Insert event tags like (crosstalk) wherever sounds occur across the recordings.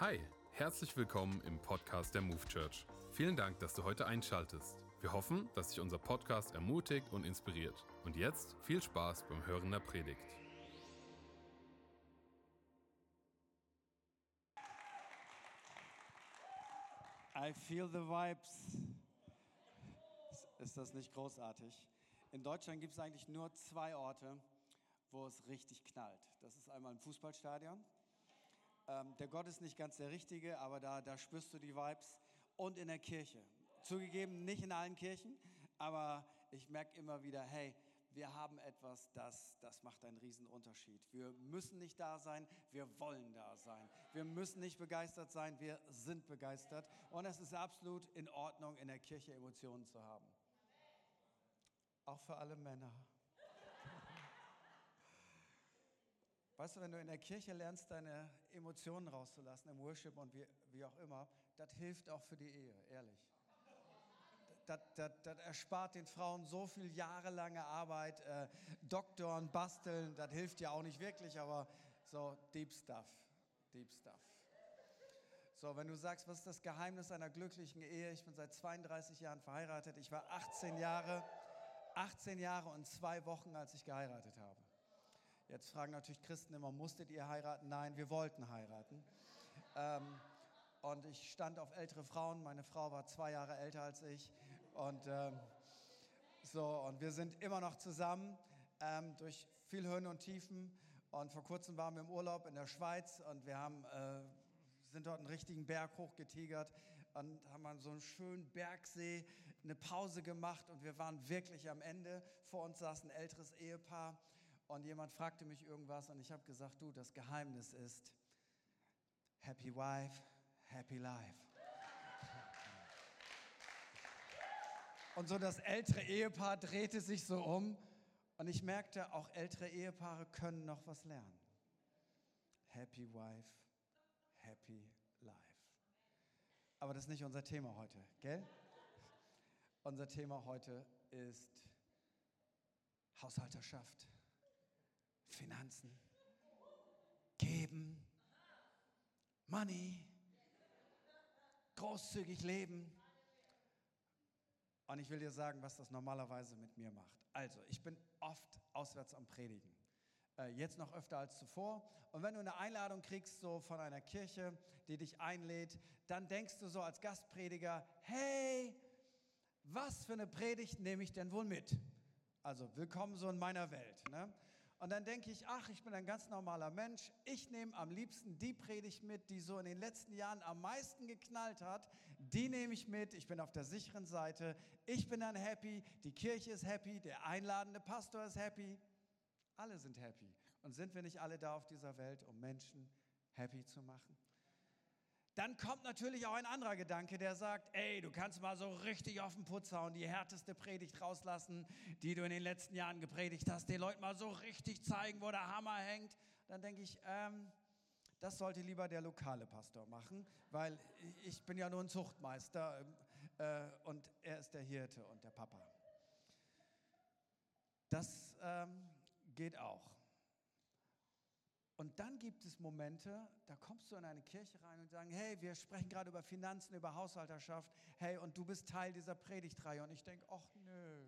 Hi, herzlich willkommen im Podcast der Move Church. Vielen Dank, dass du heute einschaltest. Wir hoffen, dass dich unser Podcast ermutigt und inspiriert. Und jetzt viel Spaß beim Hören der Predigt. I feel the vibes. Ist das nicht großartig? In Deutschland gibt es eigentlich nur zwei Orte, wo es richtig knallt. Das ist einmal ein Fußballstadion ähm, der Gott ist nicht ganz der richtige, aber da, da spürst du die Vibes. Und in der Kirche. Zugegeben, nicht in allen Kirchen, aber ich merke immer wieder, hey, wir haben etwas, das, das macht einen riesen Unterschied. Wir müssen nicht da sein, wir wollen da sein. Wir müssen nicht begeistert sein, wir sind begeistert. Und es ist absolut in Ordnung, in der Kirche Emotionen zu haben. Auch für alle Männer. Weißt du, wenn du in der Kirche lernst, deine Emotionen rauszulassen, im Worship und wie, wie auch immer, das hilft auch für die Ehe, ehrlich. Das, erspart den Frauen so viel jahrelange Arbeit, äh, Doktoren, Basteln, das hilft ja auch nicht wirklich, aber so Deep Stuff, Deep Stuff. So, wenn du sagst, was ist das Geheimnis einer glücklichen Ehe? Ich bin seit 32 Jahren verheiratet. Ich war 18 Jahre, 18 Jahre und zwei Wochen, als ich geheiratet habe. Jetzt fragen natürlich Christen immer, musstet ihr heiraten? Nein, wir wollten heiraten. Ähm, und ich stand auf ältere Frauen. Meine Frau war zwei Jahre älter als ich. Und ähm, so, und wir sind immer noch zusammen ähm, durch viel Höhen und Tiefen. Und vor kurzem waren wir im Urlaub in der Schweiz und wir haben, äh, sind dort einen richtigen Berg hochgetigert und haben an so einem schönen Bergsee eine Pause gemacht und wir waren wirklich am Ende. Vor uns saß ein älteres Ehepaar und jemand fragte mich irgendwas und ich habe gesagt, du, das Geheimnis ist Happy Wife, Happy Life. Und so das ältere Ehepaar drehte sich so um und ich merkte, auch ältere Ehepaare können noch was lernen. Happy Wife, Happy Life. Aber das ist nicht unser Thema heute, gell? Unser Thema heute ist Haushalterschaft. Finanzen, geben, Money, großzügig leben. Und ich will dir sagen, was das normalerweise mit mir macht. Also, ich bin oft auswärts am Predigen. Äh, jetzt noch öfter als zuvor. Und wenn du eine Einladung kriegst, so von einer Kirche, die dich einlädt, dann denkst du so als Gastprediger, hey, was für eine Predigt nehme ich denn wohl mit? Also, willkommen so in meiner Welt. Ne? Und dann denke ich, ach, ich bin ein ganz normaler Mensch. Ich nehme am liebsten die Predigt mit, die so in den letzten Jahren am meisten geknallt hat. Die nehme ich mit. Ich bin auf der sicheren Seite. Ich bin dann happy. Die Kirche ist happy. Der einladende Pastor ist happy. Alle sind happy. Und sind wir nicht alle da auf dieser Welt, um Menschen happy zu machen? Dann kommt natürlich auch ein anderer Gedanke, der sagt, ey, du kannst mal so richtig auf den Putz hauen, die härteste Predigt rauslassen, die du in den letzten Jahren gepredigt hast, den Leuten mal so richtig zeigen, wo der Hammer hängt. Dann denke ich, ähm, das sollte lieber der lokale Pastor machen, weil ich bin ja nur ein Zuchtmeister äh, und er ist der Hirte und der Papa. Das ähm, geht auch. Und dann gibt es Momente, da kommst du in eine Kirche rein und sagen, hey, wir sprechen gerade über Finanzen, über Haushalterschaft, hey, und du bist Teil dieser Predigtreihe. Und ich denke, ach nö.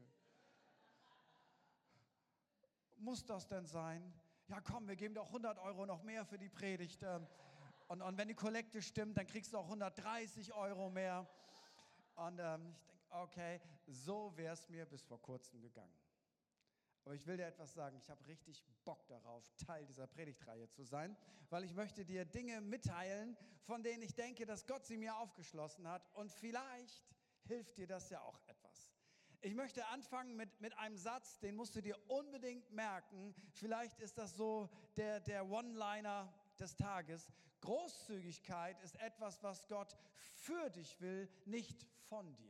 Muss das denn sein? Ja, komm, wir geben dir auch 100 Euro noch mehr für die Predigt. Ähm, und, und wenn die Kollekte stimmt, dann kriegst du auch 130 Euro mehr. Und ähm, ich denke, okay, so wäre es mir bis vor kurzem gegangen. Aber ich will dir etwas sagen, ich habe richtig Bock darauf, Teil dieser Predigtreihe zu sein, weil ich möchte dir Dinge mitteilen, von denen ich denke, dass Gott sie mir aufgeschlossen hat und vielleicht hilft dir das ja auch etwas. Ich möchte anfangen mit, mit einem Satz, den musst du dir unbedingt merken. Vielleicht ist das so der, der One-Liner des Tages. Großzügigkeit ist etwas, was Gott für dich will, nicht von dir.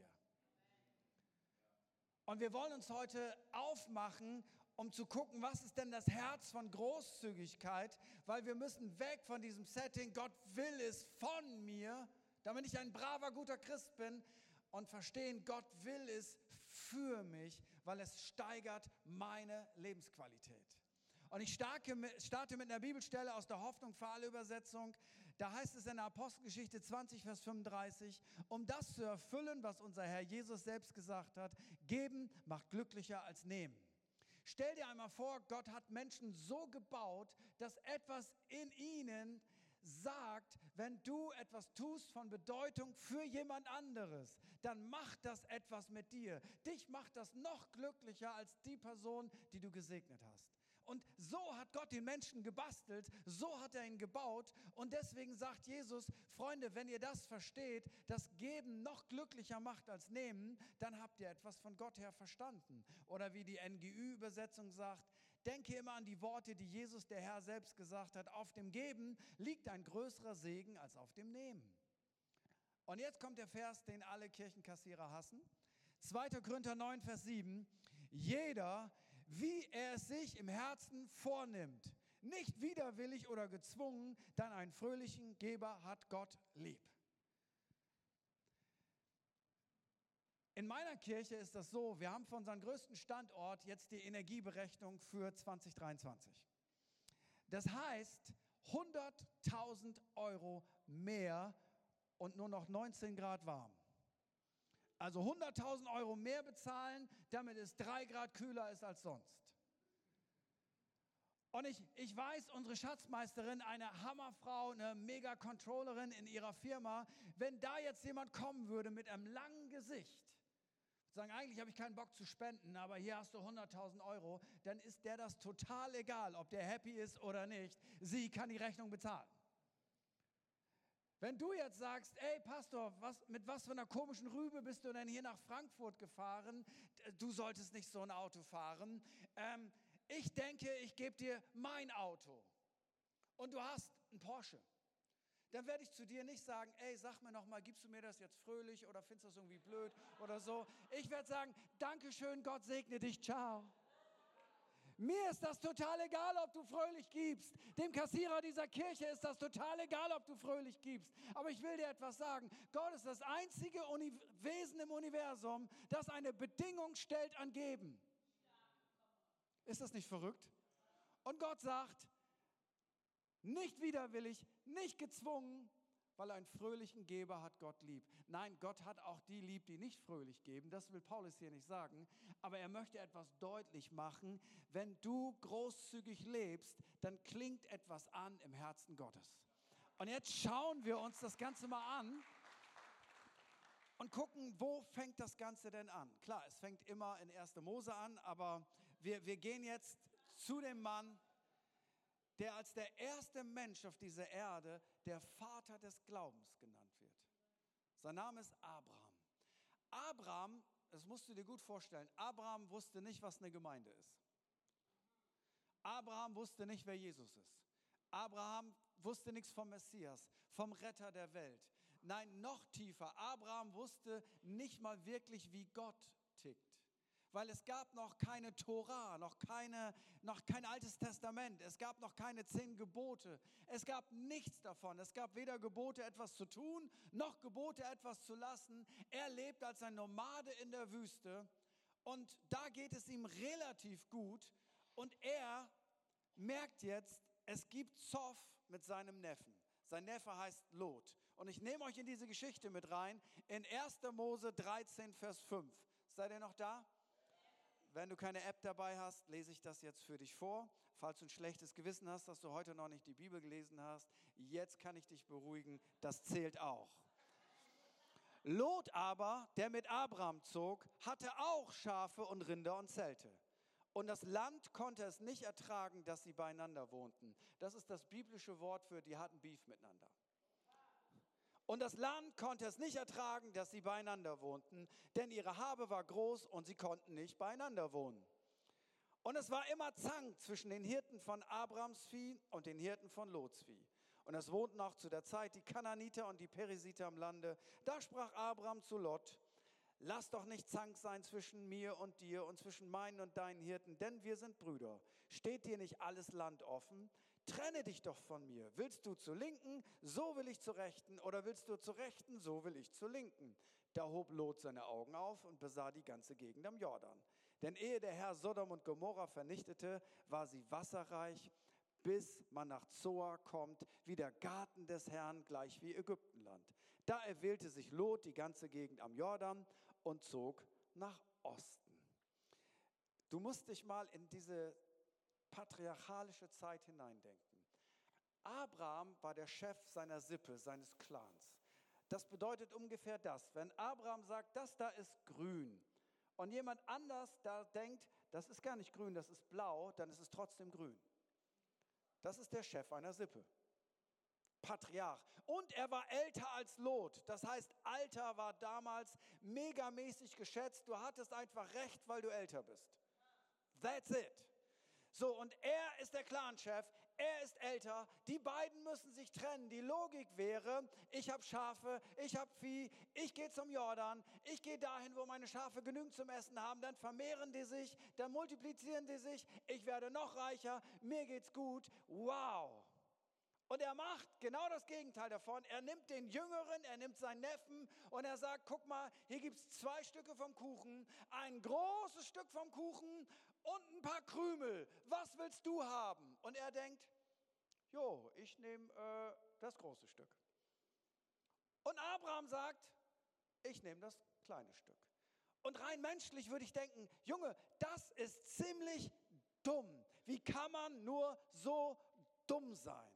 Und wir wollen uns heute aufmachen, um zu gucken, was ist denn das Herz von Großzügigkeit, weil wir müssen weg von diesem Setting, Gott will es von mir, damit ich ein braver, guter Christ bin und verstehen, Gott will es für mich, weil es steigert meine Lebensqualität. Und ich starte mit einer Bibelstelle aus der Hoffnung für alle Übersetzung, Da heißt es in der Apostelgeschichte 20, Vers 35, um das zu erfüllen, was unser Herr Jesus selbst gesagt hat, geben macht glücklicher als nehmen. Stell dir einmal vor, Gott hat Menschen so gebaut, dass etwas in ihnen sagt, wenn du etwas tust von Bedeutung für jemand anderes, dann macht das etwas mit dir. Dich macht das noch glücklicher als die Person, die du gesegnet hast. Und so hat Gott den Menschen gebastelt, so hat er ihn gebaut. Und deswegen sagt Jesus, Freunde, wenn ihr das versteht, dass Geben noch glücklicher macht als Nehmen, dann habt ihr etwas von Gott her verstanden. Oder wie die NGÜ-Übersetzung sagt, denke immer an die Worte, die Jesus, der Herr, selbst gesagt hat. Auf dem Geben liegt ein größerer Segen als auf dem Nehmen. Und jetzt kommt der Vers, den alle Kirchenkassierer hassen. 2. Korinther 9, Vers 7. Jeder, wie er es sich im Herzen vornimmt, nicht widerwillig oder gezwungen, dann einen fröhlichen Geber hat Gott lieb. In meiner Kirche ist das so, wir haben für unseren größten Standort jetzt die Energieberechnung für 2023. Das heißt 100.000 Euro mehr und nur noch 19 Grad warm. Also 100.000 Euro mehr bezahlen, damit es drei Grad kühler ist als sonst. Und ich, ich weiß, unsere Schatzmeisterin, eine Hammerfrau, eine Mega-Controllerin in ihrer Firma, wenn da jetzt jemand kommen würde mit einem langen Gesicht, sagen, eigentlich habe ich keinen Bock zu spenden, aber hier hast du 100.000 Euro, dann ist der das total egal, ob der happy ist oder nicht. Sie kann die Rechnung bezahlen. Wenn du jetzt sagst, ey Pastor, was, mit was für einer komischen Rübe bist du denn hier nach Frankfurt gefahren? Du solltest nicht so ein Auto fahren. Ähm, ich denke, ich gebe dir mein Auto. Und du hast einen Porsche. Dann werde ich zu dir nicht sagen, ey, sag mir nochmal, gibst du mir das jetzt fröhlich oder findest du das irgendwie blöd oder so. Ich werde sagen, Dankeschön, Gott segne dich, ciao. Mir ist das total egal, ob du fröhlich gibst. Dem Kassierer dieser Kirche ist das total egal, ob du fröhlich gibst. Aber ich will dir etwas sagen. Gott ist das einzige Uni Wesen im Universum, das eine Bedingung stellt an Geben. Ist das nicht verrückt? Und Gott sagt, nicht widerwillig, nicht gezwungen, weil einen fröhlichen Geber hat Gott lieb. Nein, Gott hat auch die lieb, die nicht fröhlich geben. Das will Paulus hier nicht sagen. Aber er möchte etwas deutlich machen. Wenn du großzügig lebst, dann klingt etwas an im Herzen Gottes. Und jetzt schauen wir uns das Ganze mal an und gucken, wo fängt das Ganze denn an? Klar, es fängt immer in 1. Mose an, aber wir, wir gehen jetzt zu dem Mann, der als der erste Mensch auf dieser Erde der Vater des Glaubens genannt wird. Sein Name ist Abraham. Abraham, das musst du dir gut vorstellen, Abraham wusste nicht, was eine Gemeinde ist. Abraham wusste nicht, wer Jesus ist. Abraham wusste nichts vom Messias, vom Retter der Welt. Nein, noch tiefer. Abraham wusste nicht mal wirklich, wie Gott tickt weil es gab noch keine Tora, noch, keine, noch kein altes Testament, es gab noch keine zehn Gebote, es gab nichts davon, es gab weder Gebote etwas zu tun, noch Gebote etwas zu lassen. Er lebt als ein Nomade in der Wüste und da geht es ihm relativ gut und er merkt jetzt, es gibt Zoff mit seinem Neffen. Sein Neffe heißt Lot. Und ich nehme euch in diese Geschichte mit rein, in 1. Mose 13, Vers 5. Seid ihr noch da? Wenn du keine App dabei hast, lese ich das jetzt für dich vor. Falls du ein schlechtes Gewissen hast, dass du heute noch nicht die Bibel gelesen hast, jetzt kann ich dich beruhigen, das zählt auch. Lot aber, der mit Abraham zog, hatte auch Schafe und Rinder und Zelte. Und das Land konnte es nicht ertragen, dass sie beieinander wohnten. Das ist das biblische Wort für, die hatten Beef miteinander. Und das Land konnte es nicht ertragen, dass sie beieinander wohnten, denn ihre Habe war groß und sie konnten nicht beieinander wohnen. Und es war immer Zank zwischen den Hirten von Abrams Vieh und den Hirten von Lots Vieh. Und es wohnten auch zu der Zeit die Kananiter und die Perisiter im Lande. Da sprach Abraham zu Lot, lass doch nicht Zank sein zwischen mir und dir und zwischen meinen und deinen Hirten, denn wir sind Brüder. Steht dir nicht alles Land offen? Trenne dich doch von mir. Willst du zur Linken, so will ich zur Rechten, oder willst du zur Rechten, so will ich zur Linken. Da hob Lot seine Augen auf und besah die ganze Gegend am Jordan. Denn ehe der Herr Sodom und Gomorra vernichtete, war sie wasserreich, bis man nach Zoar kommt, wie der Garten des Herrn, gleich wie Ägyptenland. Da erwählte sich Lot die ganze Gegend am Jordan und zog nach Osten. Du musst dich mal in diese patriarchalische Zeit hineindenken. Abraham war der Chef seiner Sippe, seines Clans. Das bedeutet ungefähr das, wenn Abraham sagt, das da ist grün und jemand anders da denkt, das ist gar nicht grün, das ist blau, dann ist es trotzdem grün. Das ist der Chef einer Sippe. Patriarch. Und er war älter als Lot. Das heißt, Alter war damals megamäßig geschätzt. Du hattest einfach recht, weil du älter bist. That's it. So, und er ist der Clanchef, er ist älter, die beiden müssen sich trennen. Die Logik wäre, ich habe Schafe, ich habe Vieh, ich gehe zum Jordan, ich gehe dahin, wo meine Schafe genügend zum Essen haben, dann vermehren die sich, dann multiplizieren die sich, ich werde noch reicher, mir geht's gut, wow. Und er macht genau das Gegenteil davon. Er nimmt den Jüngeren, er nimmt seinen Neffen und er sagt, guck mal, hier gibt es zwei Stücke vom Kuchen, ein großes Stück vom Kuchen und ein paar Krümel. Was willst du haben? Und er denkt, jo, ich nehme äh, das große Stück. Und Abraham sagt, ich nehme das kleine Stück. Und rein menschlich würde ich denken, Junge, das ist ziemlich dumm. Wie kann man nur so dumm sein?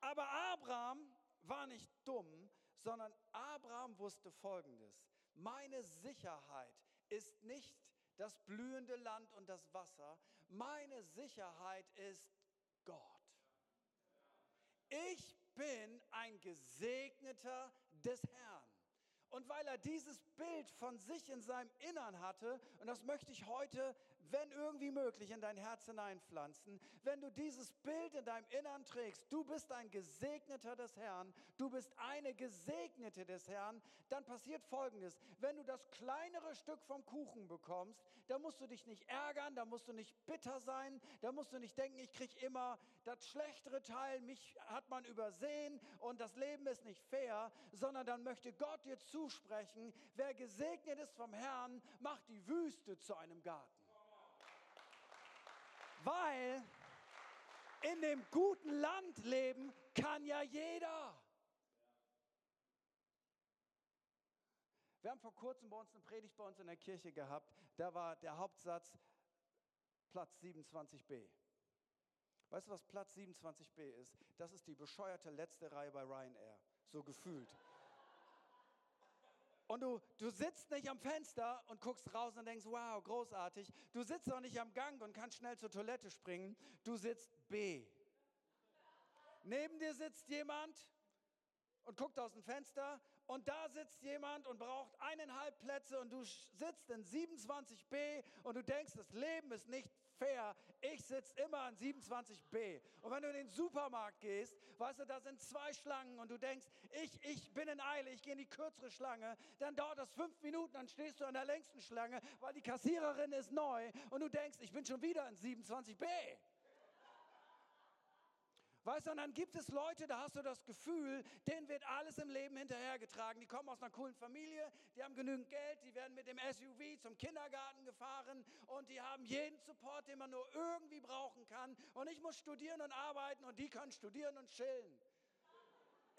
Aber Abraham war nicht dumm, sondern Abraham wusste Folgendes. Meine Sicherheit ist nicht das blühende Land und das Wasser. Meine Sicherheit ist Gott. Ich bin ein Gesegneter des Herrn. Und weil er dieses Bild von sich in seinem Innern hatte, und das möchte ich heute wenn irgendwie möglich, in dein Herz hineinpflanzen. Wenn du dieses Bild in deinem Innern trägst, du bist ein Gesegneter des Herrn, du bist eine Gesegnete des Herrn, dann passiert Folgendes. Wenn du das kleinere Stück vom Kuchen bekommst, dann musst du dich nicht ärgern, da musst du nicht bitter sein, da musst du nicht denken, ich kriege immer das schlechtere Teil, mich hat man übersehen und das Leben ist nicht fair, sondern dann möchte Gott dir zusprechen, wer gesegnet ist vom Herrn, macht die Wüste zu einem Garten. Weil in dem guten Land leben kann ja jeder. Wir haben vor kurzem bei uns eine Predigt bei uns in der Kirche gehabt. Da war der Hauptsatz Platz 27b. Weißt du, was Platz 27b ist? Das ist die bescheuerte letzte Reihe bei Ryanair. So gefühlt. Und du, du sitzt nicht am Fenster und guckst raus und denkst, wow, großartig. Du sitzt auch nicht am Gang und kannst schnell zur Toilette springen. Du sitzt B. Neben dir sitzt jemand und guckt aus dem Fenster und da sitzt jemand und braucht eineinhalb Plätze und du sitzt in 27b und du denkst, das Leben ist nicht fair. Ich sitze immer an 27b. Und wenn du in den Supermarkt gehst, weißt du, da sind zwei Schlangen und du denkst, ich, ich bin in Eile, ich gehe in die kürzere Schlange, dann dauert das fünf Minuten, dann stehst du an der längsten Schlange, weil die Kassiererin ist neu und du denkst, ich bin schon wieder in 27b. Weißt du, und dann gibt es Leute, da hast du das Gefühl, denen wird alles im Leben hinterhergetragen. Die kommen aus einer coolen Familie, die haben genügend Geld, die werden mit dem SUV zum Kindergarten gefahren und die haben jeden Support, den man nur irgendwie brauchen kann. Und ich muss studieren und arbeiten und die können studieren und chillen.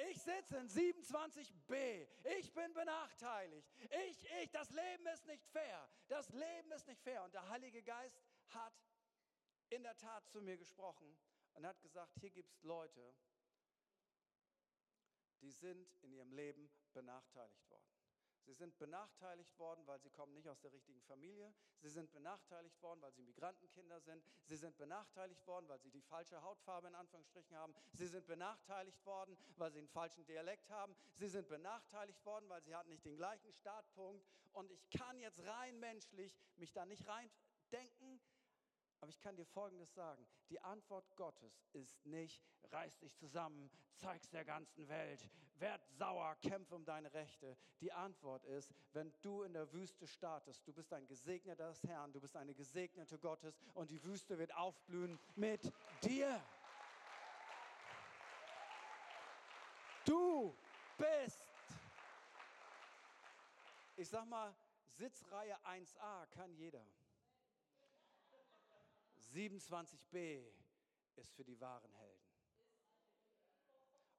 Ich sitze in 27b. Ich bin benachteiligt. Ich, ich, das Leben ist nicht fair. Das Leben ist nicht fair. Und der Heilige Geist hat in der Tat zu mir gesprochen und hat gesagt, hier gibt es Leute, die sind in ihrem Leben benachteiligt worden. Sie sind benachteiligt worden, weil sie kommen nicht aus der richtigen Familie. Sie sind benachteiligt worden, weil sie Migrantenkinder sind. Sie sind benachteiligt worden, weil sie die falsche Hautfarbe in Anführungsstrichen haben. Sie sind benachteiligt worden, weil sie einen falschen Dialekt haben. Sie sind benachteiligt worden, weil sie hatten nicht den gleichen Startpunkt. Und ich kann jetzt rein menschlich mich da nicht reindenken, aber ich kann dir Folgendes sagen. Die Antwort Gottes ist nicht, reiß dich zusammen, zeig's der ganzen Welt, werd sauer, kämpfe um deine Rechte. Die Antwort ist, wenn du in der Wüste startest, du bist ein Gesegneter des Herrn, du bist eine Gesegnete Gottes und die Wüste wird aufblühen mit dir. Du bist, ich sag mal, Sitzreihe 1a kann jeder. 27b ist für die wahren Helden.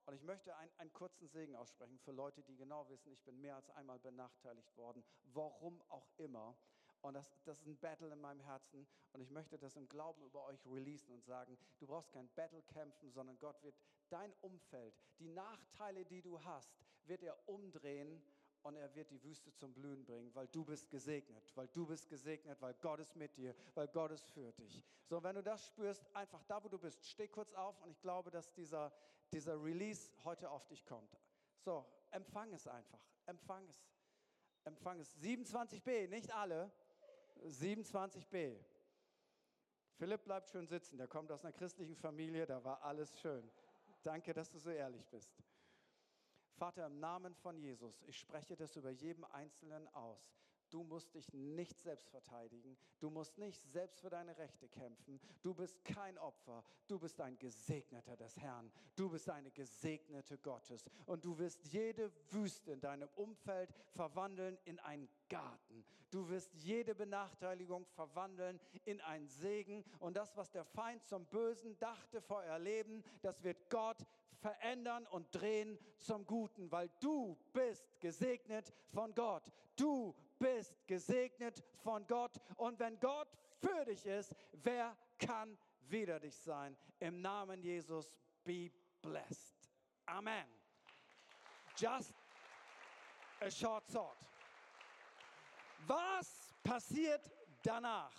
Und ich möchte ein, einen kurzen Segen aussprechen für Leute, die genau wissen, ich bin mehr als einmal benachteiligt worden, warum auch immer. Und das, das ist ein Battle in meinem Herzen. Und ich möchte das im Glauben über euch releasen und sagen, du brauchst kein Battle kämpfen, sondern Gott wird dein Umfeld, die Nachteile, die du hast, wird er umdrehen und er wird die Wüste zum Blühen bringen, weil du bist gesegnet, weil du bist gesegnet, weil Gott ist mit dir, weil Gott ist für dich. So, wenn du das spürst, einfach da, wo du bist, steh kurz auf und ich glaube, dass dieser, dieser Release heute auf dich kommt. So, empfang es einfach, empfang es, empfang es. 27b, nicht alle, 27b. Philipp bleibt schön sitzen, der kommt aus einer christlichen Familie, da war alles schön. Danke, dass du so ehrlich bist. Vater, im Namen von Jesus, ich spreche das über jedem Einzelnen aus. Du musst dich nicht selbst verteidigen. Du musst nicht selbst für deine Rechte kämpfen. Du bist kein Opfer. Du bist ein Gesegneter des Herrn. Du bist eine Gesegnete Gottes. Und du wirst jede Wüste in deinem Umfeld verwandeln in einen Garten. Du wirst jede Benachteiligung verwandeln in einen Segen. Und das, was der Feind zum Bösen dachte vor ihr Leben, das wird Gott verändern und drehen zum Guten, weil du bist gesegnet von Gott. Du bist gesegnet von Gott. Und wenn Gott für dich ist, wer kann wider dich sein? Im Namen Jesus, be blessed. Amen. Just a short thought. Was passiert danach?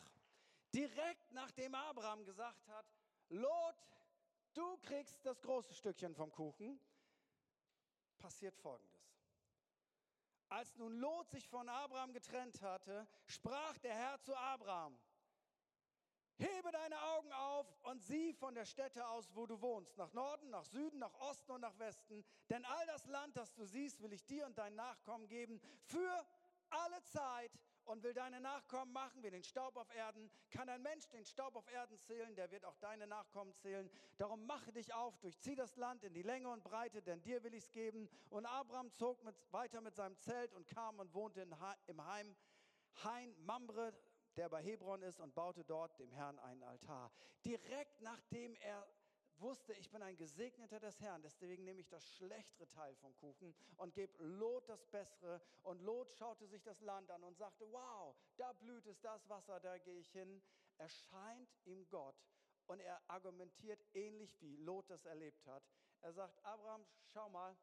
Direkt nachdem Abraham gesagt hat, Lot, du kriegst das große Stückchen vom Kuchen, passiert Folgendes. Als nun Lot sich von Abraham getrennt hatte, sprach der Herr zu Abraham, Hebe deine Augen auf und sieh von der Stätte aus, wo du wohnst, nach Norden, nach Süden, nach Osten und nach Westen. Denn all das Land, das du siehst, will ich dir und deinen Nachkommen geben für alle Zeit und will deine Nachkommen machen wie den Staub auf Erden. Kann ein Mensch den Staub auf Erden zählen, der wird auch deine Nachkommen zählen. Darum mache dich auf, durchzieh das Land in die Länge und Breite, denn dir will ich es geben. Und Abraham zog mit, weiter mit seinem Zelt und kam und wohnte in, im Heim Hain Mamre, der bei Hebron ist, und baute dort dem Herrn einen Altar. Direkt nachdem er wusste, ich bin ein Gesegneter des Herrn, deswegen nehme ich das schlechtere Teil vom Kuchen und gebe Lot das Bessere. Und Lot schaute sich das Land an und sagte, wow, da blüht es das Wasser, da gehe ich hin. Erscheint ihm Gott und er argumentiert ähnlich wie Lot das erlebt hat. Er sagt, Abraham, schau mal,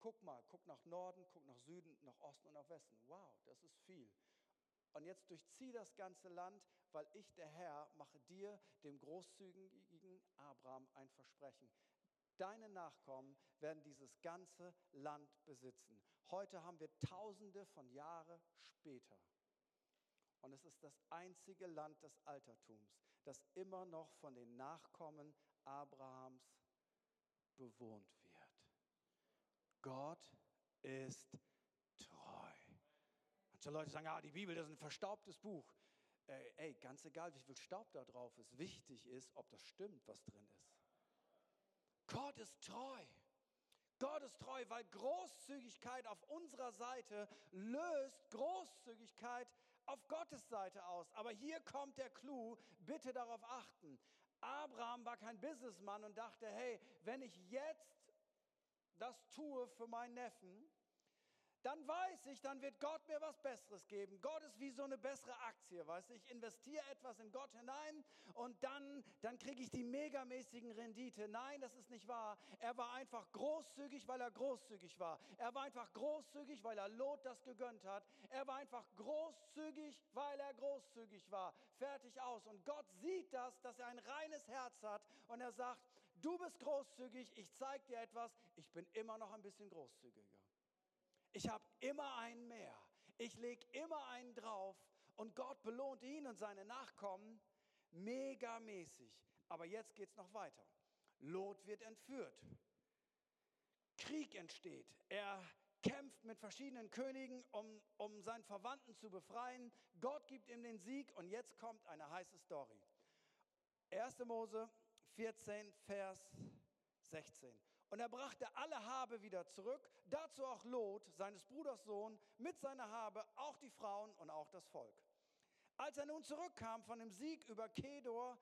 guck mal, guck nach Norden, guck nach Süden, nach Osten und nach Westen. Wow, das ist viel. Und jetzt durchzieh das ganze Land, weil ich, der Herr, mache dir, dem großzügigen Abraham, ein Versprechen. Deine Nachkommen werden dieses ganze Land besitzen. Heute haben wir Tausende von Jahren später. Und es ist das einzige Land des Altertums, das immer noch von den Nachkommen Abrahams bewohnt wird. Gott ist. Manche Leute sagen, ah, die Bibel, das ist ein verstaubtes Buch. Äh, ey, ganz egal, wie viel Staub da drauf ist, wichtig ist, ob das stimmt, was drin ist. Gott ist treu. Gott ist treu, weil Großzügigkeit auf unserer Seite löst Großzügigkeit auf Gottes Seite aus. Aber hier kommt der Clou, bitte darauf achten. Abraham war kein Businessmann und dachte, hey, wenn ich jetzt das tue für meinen Neffen, dann weiß ich, dann wird Gott mir was Besseres geben. Gott ist wie so eine bessere Aktie, weißt du? Ich investiere etwas in Gott hinein und dann, dann kriege ich die megamäßigen Rendite. Nein, das ist nicht wahr. Er war einfach großzügig, weil er großzügig war. Er war einfach großzügig, weil er Lot das gegönnt hat. Er war einfach großzügig, weil er großzügig war. Fertig aus. Und Gott sieht das, dass er ein reines Herz hat und er sagt, du bist großzügig, ich zeige dir etwas, ich bin immer noch ein bisschen großzügiger. Ich habe immer einen mehr. Ich lege immer einen drauf und Gott belohnt ihn und seine Nachkommen megamäßig. Aber jetzt geht es noch weiter. Lot wird entführt. Krieg entsteht. Er kämpft mit verschiedenen Königen, um, um seinen Verwandten zu befreien. Gott gibt ihm den Sieg und jetzt kommt eine heiße Story. 1. Mose 14, Vers 16. Und er brachte alle Habe wieder zurück, dazu auch Lot, seines Bruders Sohn, mit seiner Habe, auch die Frauen und auch das Volk. Als er nun zurückkam von dem Sieg über Kedor,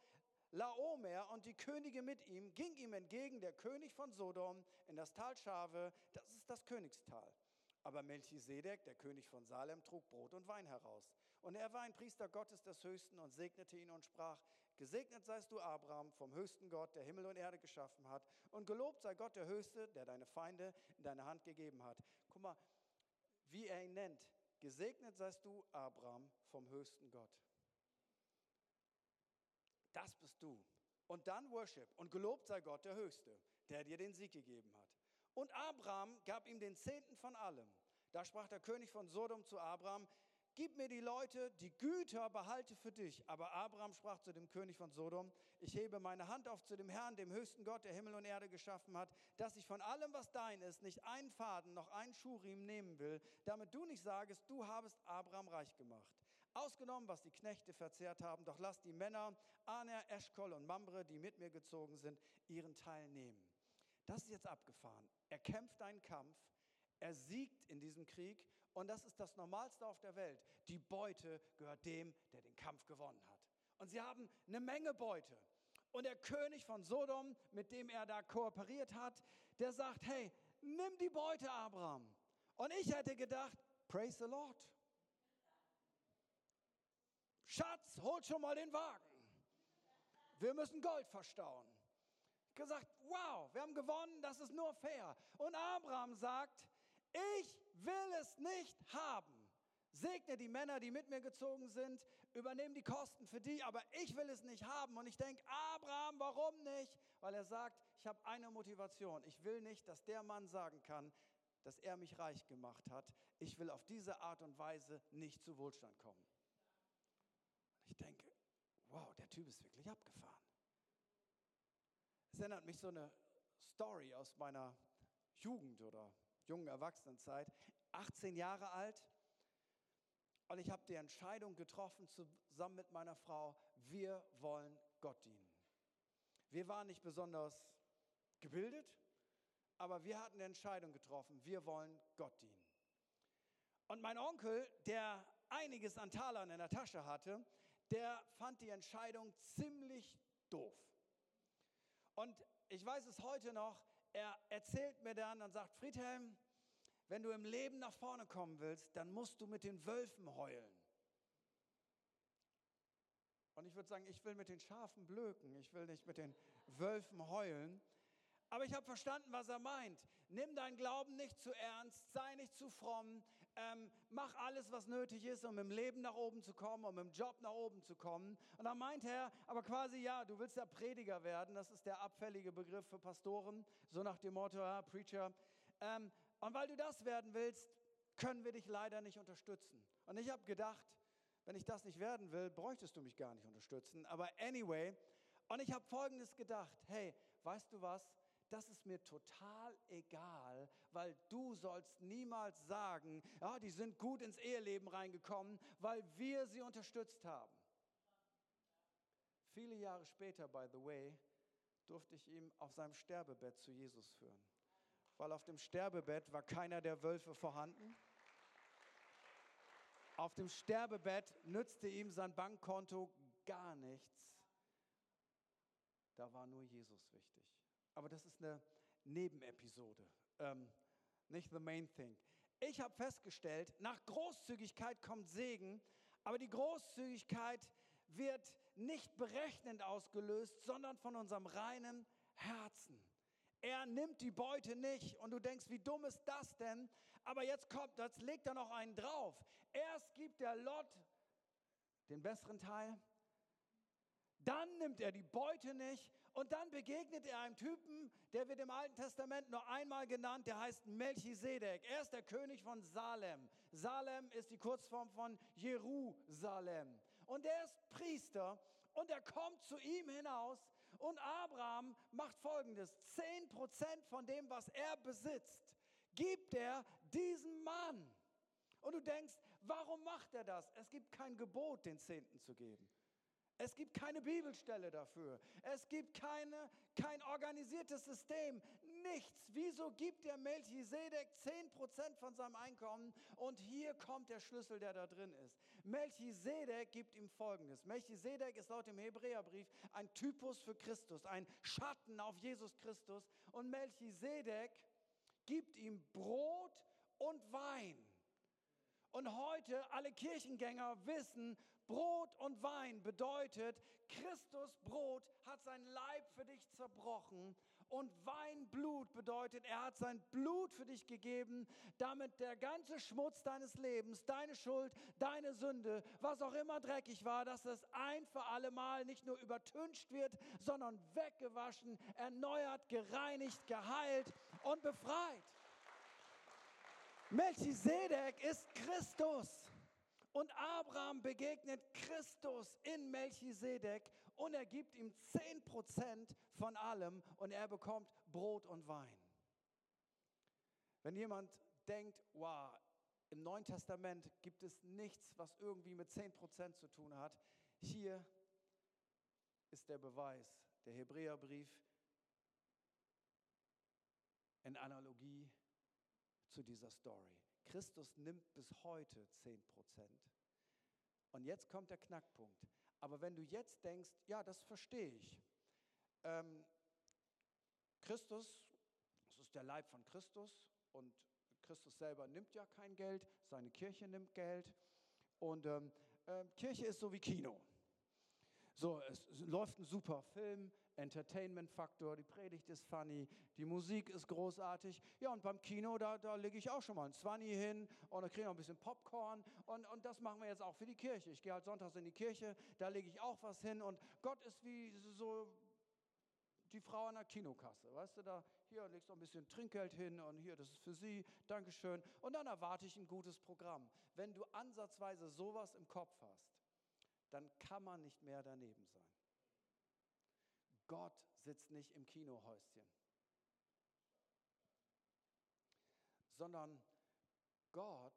Laomer und die Könige mit ihm, ging ihm entgegen der König von Sodom in das Tal Schave, das ist das Königstal. Aber Melchisedek, der König von Salem, trug Brot und Wein heraus. Und er war ein Priester Gottes des Höchsten und segnete ihn und sprach, Gesegnet seist du, Abraham, vom höchsten Gott, der Himmel und Erde geschaffen hat. Und gelobt sei Gott der Höchste, der deine Feinde in deine Hand gegeben hat. Guck mal, wie er ihn nennt. Gesegnet seist du, Abraham, vom höchsten Gott. Das bist du. Und dann Worship. Und gelobt sei Gott der Höchste, der dir den Sieg gegeben hat. Und Abraham gab ihm den Zehnten von allem. Da sprach der König von Sodom zu Abraham, Gib mir die Leute, die Güter behalte für dich. Aber Abraham sprach zu dem König von Sodom, ich hebe meine Hand auf zu dem Herrn, dem höchsten Gott, der Himmel und Erde geschaffen hat, dass ich von allem, was dein ist, nicht einen Faden noch einen Schuhriemen nehmen will, damit du nicht sagest, du habest Abraham reich gemacht. Ausgenommen, was die Knechte verzehrt haben, doch lass die Männer, Aner, Eschkol und Mambre, die mit mir gezogen sind, ihren Teil nehmen. Das ist jetzt abgefahren. Er kämpft einen Kampf, er siegt in diesem Krieg und das ist das Normalste auf der Welt. Die Beute gehört dem, der den Kampf gewonnen hat. Und sie haben eine Menge Beute. Und der König von Sodom, mit dem er da kooperiert hat, der sagt, hey, nimm die Beute, Abraham. Und ich hätte gedacht, praise the Lord. Schatz, hol schon mal den Wagen. Wir müssen Gold verstauen. Gesagt, wow, wir haben gewonnen, das ist nur fair. Und Abraham sagt, ich will es nicht haben. Segne die Männer, die mit mir gezogen sind, übernehmen die Kosten für die, aber ich will es nicht haben. Und ich denke, Abraham, warum nicht? Weil er sagt, ich habe eine Motivation. Ich will nicht, dass der Mann sagen kann, dass er mich reich gemacht hat. Ich will auf diese Art und Weise nicht zu Wohlstand kommen. Ich denke, wow, der Typ ist wirklich abgefahren. Es erinnert mich so eine Story aus meiner Jugend oder jungen Erwachsenenzeit, 18 Jahre alt. Und ich habe die Entscheidung getroffen, zusammen mit meiner Frau, wir wollen Gott dienen. Wir waren nicht besonders gebildet, aber wir hatten die Entscheidung getroffen, wir wollen Gott dienen. Und mein Onkel, der einiges an Talern in der Tasche hatte, der fand die Entscheidung ziemlich doof. Und ich weiß es heute noch, er erzählt mir dann und sagt, Friedhelm, wenn du im Leben nach vorne kommen willst, dann musst du mit den Wölfen heulen. Und ich würde sagen, ich will mit den Schafen blöken, ich will nicht mit den Wölfen heulen. Aber ich habe verstanden, was er meint. Nimm deinen Glauben nicht zu ernst, sei nicht zu fromm, ähm, mach alles, was nötig ist, um im Leben nach oben zu kommen, um im Job nach oben zu kommen. Und dann meint er, aber quasi ja, du willst ja Prediger werden, das ist der abfällige Begriff für Pastoren, so nach dem Motto, ja, Preacher. Ähm, und weil du das werden willst, können wir dich leider nicht unterstützen. Und ich habe gedacht, wenn ich das nicht werden will, bräuchtest du mich gar nicht unterstützen. Aber anyway, und ich habe Folgendes gedacht, hey, weißt du was? Das ist mir total egal, weil du sollst niemals sagen, ja, die sind gut ins Eheleben reingekommen, weil wir sie unterstützt haben. Viele Jahre später, by the way, durfte ich ihn auf seinem Sterbebett zu Jesus führen, weil auf dem Sterbebett war keiner der Wölfe vorhanden. Auf dem Sterbebett nützte ihm sein Bankkonto gar nichts. Da war nur Jesus wichtig. Aber das ist eine Nebenepisode, ähm, nicht the main thing. Ich habe festgestellt, nach Großzügigkeit kommt Segen, aber die Großzügigkeit wird nicht berechnend ausgelöst, sondern von unserem reinen Herzen. Er nimmt die Beute nicht und du denkst, wie dumm ist das denn? Aber jetzt kommt, jetzt legt er noch einen drauf. Erst gibt der Lot den besseren Teil, dann nimmt er die Beute nicht und dann begegnet er einem Typen, der wird im Alten Testament nur einmal genannt, der heißt Melchisedek. Er ist der König von Salem. Salem ist die Kurzform von Jerusalem. Und er ist Priester und er kommt zu ihm hinaus und Abraham macht folgendes. Zehn Prozent von dem, was er besitzt, gibt er diesem Mann. Und du denkst, warum macht er das? Es gibt kein Gebot, den Zehnten zu geben. Es gibt keine Bibelstelle dafür. Es gibt keine, kein organisiertes System. nichts. Wieso gibt der Melchisedek 10% von seinem Einkommen? Und hier kommt der Schlüssel, der da drin ist. Melchisedek gibt ihm Folgendes. Melchisedek ist laut dem Hebräerbrief ein Typus für Christus, ein Schatten auf Jesus Christus. Und Melchisedek gibt ihm Brot und Wein. Und heute, alle Kirchengänger wissen, Brot und Wein bedeutet, Christus Brot hat sein Leib für dich zerbrochen und Wein Blut bedeutet, er hat sein Blut für dich gegeben, damit der ganze Schmutz deines Lebens, deine Schuld, deine Sünde, was auch immer dreckig war, dass es ein für alle Mal nicht nur übertüncht wird, sondern weggewaschen, erneuert, gereinigt, geheilt und befreit. Melchisedek ist Christus. Und Abraham begegnet Christus in Melchisedek und er gibt ihm 10% von allem und er bekommt Brot und Wein. Wenn jemand denkt, wow, im Neuen Testament gibt es nichts, was irgendwie mit 10% zu tun hat, hier ist der Beweis, der Hebräerbrief in Analogie zu dieser Story. Christus nimmt bis heute 10 Prozent. Und jetzt kommt der Knackpunkt. Aber wenn du jetzt denkst, ja, das verstehe ich. Ähm, Christus, das ist der Leib von Christus und Christus selber nimmt ja kein Geld, seine Kirche nimmt Geld. Und ähm, äh, Kirche ist so wie Kino. So, es läuft ein super Film, Entertainment-Faktor, die Predigt ist funny, die Musik ist großartig. Ja, und beim Kino, da, da lege ich auch schon mal ein Zwanni hin und da kriege ich noch ein bisschen Popcorn. Und, und das machen wir jetzt auch für die Kirche. Ich gehe halt sonntags in die Kirche, da lege ich auch was hin. Und Gott ist wie so die Frau an der Kinokasse. Weißt du, da hier legst du ein bisschen Trinkgeld hin und hier, das ist für Sie, Dankeschön. Und dann erwarte ich ein gutes Programm. Wenn du ansatzweise sowas im Kopf hast, dann kann man nicht mehr daneben sein. Gott sitzt nicht im Kinohäuschen, sondern Gott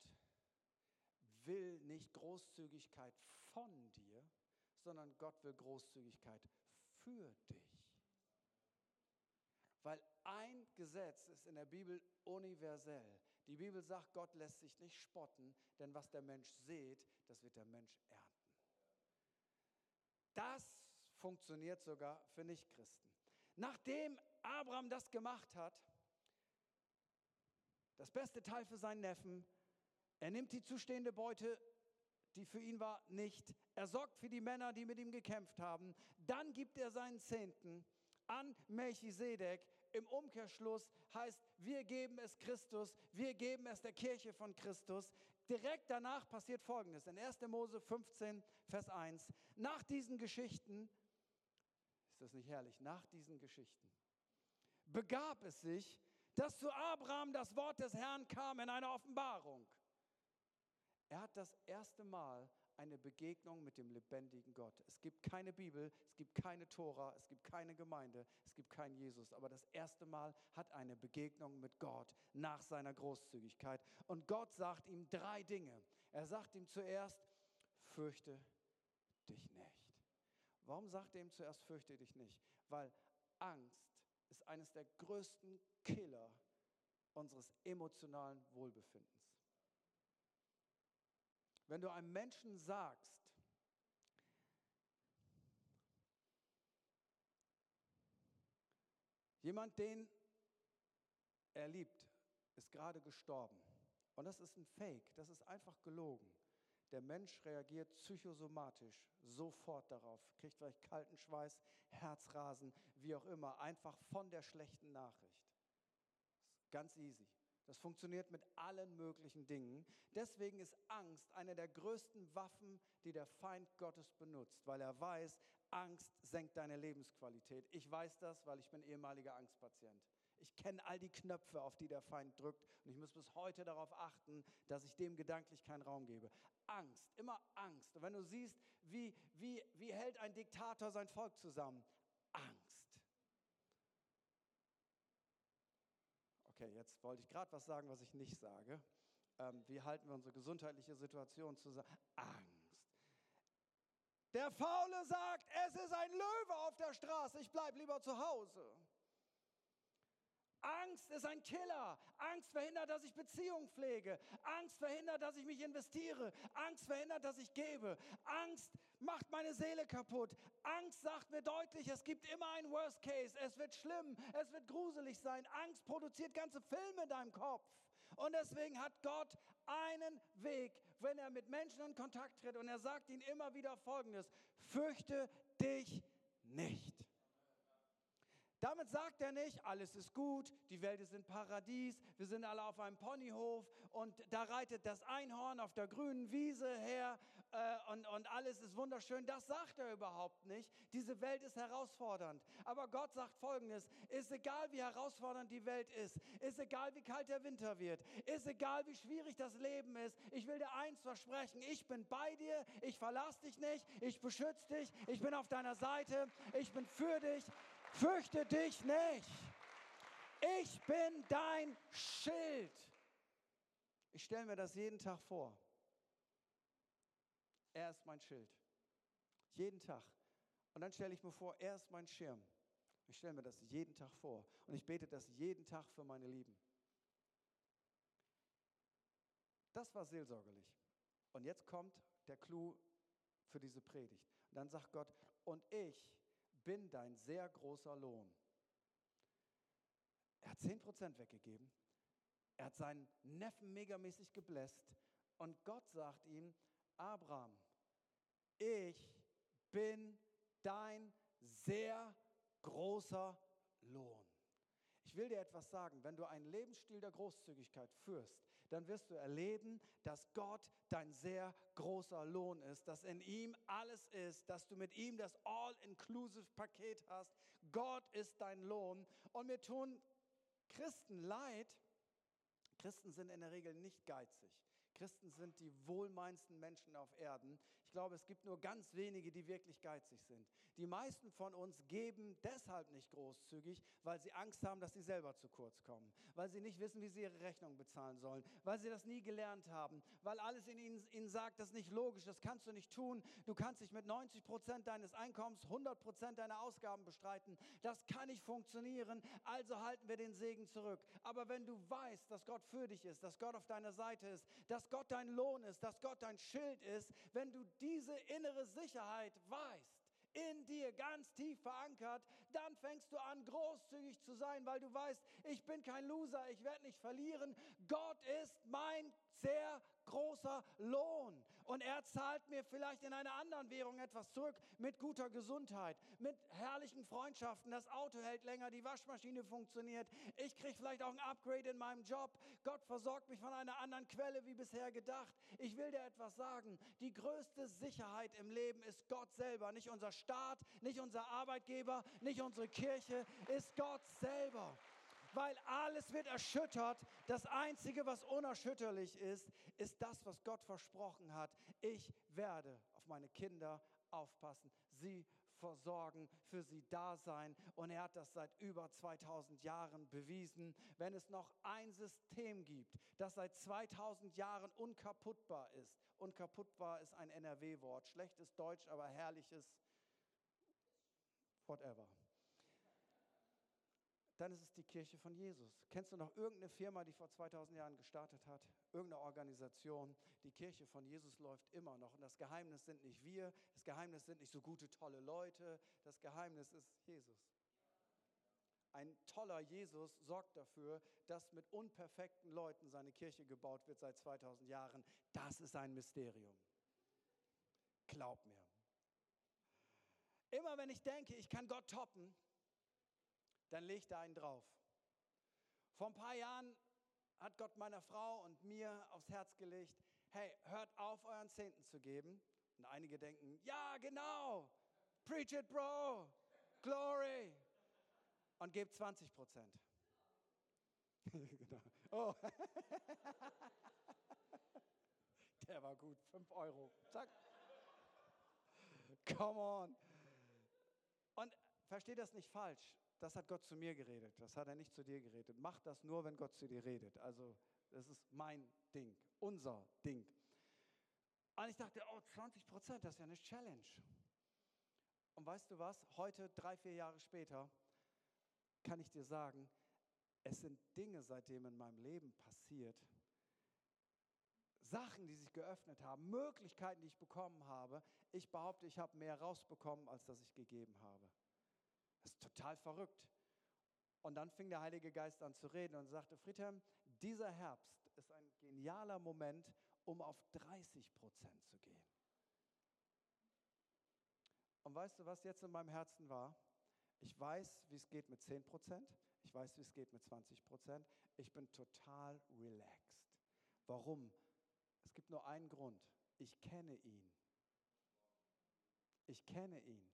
will nicht Großzügigkeit von dir, sondern Gott will Großzügigkeit für dich. Weil ein Gesetz ist in der Bibel universell. Die Bibel sagt, Gott lässt sich nicht spotten, denn was der Mensch sät, das wird der Mensch ernten. Das funktioniert sogar für Nichtchristen. Nachdem Abraham das gemacht hat, das beste Teil für seinen Neffen, er nimmt die zustehende Beute, die für ihn war, nicht. Er sorgt für die Männer, die mit ihm gekämpft haben. Dann gibt er seinen Zehnten an Melchisedek. Im Umkehrschluss heißt, wir geben es Christus, wir geben es der Kirche von Christus. Direkt danach passiert Folgendes. In 1. Mose 15, Vers 1. Nach diesen Geschichten ist das nicht herrlich? Nach diesen Geschichten begab es sich, dass zu Abraham das Wort des Herrn kam in einer Offenbarung. Er hat das erste Mal eine Begegnung mit dem lebendigen Gott. Es gibt keine Bibel, es gibt keine Tora, es gibt keine Gemeinde, es gibt keinen Jesus. Aber das erste Mal hat eine Begegnung mit Gott nach seiner Großzügigkeit. Und Gott sagt ihm drei Dinge. Er sagt ihm zuerst, fürchte dich nicht. Warum sagt er ihm zuerst, fürchte dich nicht? Weil Angst ist eines der größten Killer unseres emotionalen Wohlbefindens. Wenn du einem Menschen sagst, jemand, den er liebt, ist gerade gestorben. Und das ist ein Fake, das ist einfach gelogen. Der Mensch reagiert psychosomatisch sofort darauf, kriegt vielleicht kalten Schweiß, Herzrasen, wie auch immer, einfach von der schlechten Nachricht. Ganz easy. Das funktioniert mit allen möglichen Dingen. Deswegen ist Angst eine der größten Waffen, die der Feind Gottes benutzt, weil er weiß, Angst senkt deine Lebensqualität. Ich weiß das, weil ich bin ehemaliger Angstpatient. Ich kenne all die Knöpfe, auf die der Feind drückt und ich muss bis heute darauf achten, dass ich dem gedanklich keinen Raum gebe. Angst, immer Angst. Und wenn du siehst, wie, wie, wie hält ein Diktator sein Volk zusammen? Angst. Okay, jetzt wollte ich gerade was sagen, was ich nicht sage. Ähm, wie halten wir unsere gesundheitliche Situation zusammen? Angst. Der Faule sagt, es ist ein Löwe auf der Straße, ich bleibe lieber zu Hause. Angst ist ein Killer. Angst verhindert, dass ich Beziehungen pflege. Angst verhindert, dass ich mich investiere. Angst verhindert, dass ich gebe. Angst macht meine Seele kaputt. Angst sagt mir deutlich, es gibt immer einen Worst Case. Es wird schlimm. Es wird gruselig sein. Angst produziert ganze Filme in deinem Kopf. Und deswegen hat Gott einen Weg, wenn er mit Menschen in Kontakt tritt. Und er sagt ihnen immer wieder Folgendes. Fürchte dich nicht. Damit sagt er nicht, alles ist gut, die Welt ist ein Paradies, wir sind alle auf einem Ponyhof und da reitet das Einhorn auf der grünen Wiese her äh, und, und alles ist wunderschön. Das sagt er überhaupt nicht. Diese Welt ist herausfordernd. Aber Gott sagt Folgendes, ist egal wie herausfordernd die Welt ist, ist egal wie kalt der Winter wird, ist egal wie schwierig das Leben ist, ich will dir eins versprechen, ich bin bei dir, ich verlasse dich nicht, ich beschütze dich, ich bin auf deiner Seite, ich bin für dich, Fürchte dich nicht. Ich bin dein Schild. Ich stelle mir das jeden Tag vor. Er ist mein Schild. Jeden Tag. Und dann stelle ich mir vor, er ist mein Schirm. Ich stelle mir das jeden Tag vor. Und ich bete das jeden Tag für meine Lieben. Das war seelsorgerlich. Und jetzt kommt der Clou für diese Predigt. Und dann sagt Gott, und ich bin dein sehr großer Lohn. Er hat 10% weggegeben. Er hat seinen Neffen megamäßig gebläst. Und Gott sagt ihm, Abraham, ich bin dein sehr großer Lohn. Ich will dir etwas sagen, wenn du einen Lebensstil der Großzügigkeit führst, dann wirst du erleben, dass Gott dein sehr großer Lohn ist, dass in ihm alles ist, dass du mit ihm das All-Inclusive-Paket hast. Gott ist dein Lohn. Und mir tun Christen leid. Christen sind in der Regel nicht geizig. Christen sind die wohlmeinsten Menschen auf Erden. Ich glaube, es gibt nur ganz wenige, die wirklich geizig sind. Die meisten von uns geben deshalb nicht großzügig, weil sie Angst haben, dass sie selber zu kurz kommen, weil sie nicht wissen, wie sie ihre Rechnung bezahlen sollen, weil sie das nie gelernt haben, weil alles in ihnen, ihnen sagt, das ist nicht logisch, das kannst du nicht tun. Du kannst dich mit 90 Prozent deines Einkommens 100 Prozent deiner Ausgaben bestreiten. Das kann nicht funktionieren, also halten wir den Segen zurück. Aber wenn du weißt, dass Gott für dich ist, dass Gott auf deiner Seite ist, dass Gott dein Lohn ist, dass Gott dein Schild ist, wenn du diese innere Sicherheit weißt, in dir ganz tief verankert, dann fängst du an, großzügig zu sein, weil du weißt, ich bin kein Loser, ich werde nicht verlieren. Gott ist mein sehr großer Lohn. Und er zahlt mir vielleicht in einer anderen Währung etwas zurück mit guter Gesundheit, mit herrlichen Freundschaften. Das Auto hält länger, die Waschmaschine funktioniert. Ich kriege vielleicht auch ein Upgrade in meinem Job. Gott versorgt mich von einer anderen Quelle wie bisher gedacht. Ich will dir etwas sagen. Die größte Sicherheit im Leben ist Gott selber. Nicht unser Staat, nicht unser Arbeitgeber, nicht unsere Kirche, ist Gott selber weil alles wird erschüttert. Das Einzige, was unerschütterlich ist, ist das, was Gott versprochen hat. Ich werde auf meine Kinder aufpassen, sie versorgen, für sie da sein. Und er hat das seit über 2000 Jahren bewiesen. Wenn es noch ein System gibt, das seit 2000 Jahren unkaputtbar ist, unkaputtbar ist ein NRW-Wort, schlechtes Deutsch, aber herrliches, whatever dann ist es die Kirche von Jesus. Kennst du noch irgendeine Firma, die vor 2000 Jahren gestartet hat? Irgendeine Organisation? Die Kirche von Jesus läuft immer noch. Und das Geheimnis sind nicht wir, das Geheimnis sind nicht so gute, tolle Leute, das Geheimnis ist Jesus. Ein toller Jesus sorgt dafür, dass mit unperfekten Leuten seine Kirche gebaut wird seit 2000 Jahren. Das ist ein Mysterium. Glaub mir. Immer wenn ich denke, ich kann Gott toppen, dann legt er einen drauf. Vor ein paar Jahren hat Gott meiner Frau und mir aufs Herz gelegt, hey, hört auf, euren Zehnten zu geben. Und einige denken, ja, genau, preach it, bro, glory. Und gebt 20 Prozent. (laughs) genau. Oh. (laughs) Der war gut, 5 Euro. Zack. Come on. Und versteht das nicht falsch das hat Gott zu mir geredet, das hat er nicht zu dir geredet. Mach das nur, wenn Gott zu dir redet. Also das ist mein Ding, unser Ding. Und ich dachte, oh, 20 Prozent, das ist ja eine Challenge. Und weißt du was, heute, drei, vier Jahre später, kann ich dir sagen, Es sind Dinge seitdem in meinem Leben passiert, Sachen, die sich geöffnet haben, Möglichkeiten, die ich bekommen habe. Ich behaupte, ich habe mehr rausbekommen, als das ich gegeben habe. Ist total verrückt. Und dann fing der Heilige Geist an zu reden und sagte, Friedhelm, dieser Herbst ist ein genialer Moment, um auf 30 Prozent zu gehen. Und weißt du, was jetzt in meinem Herzen war? Ich weiß, wie es geht mit 10 Prozent. Ich weiß, wie es geht mit 20 Prozent. Ich bin total relaxed. Warum? Es gibt nur einen Grund. Ich kenne ihn. Ich kenne ihn.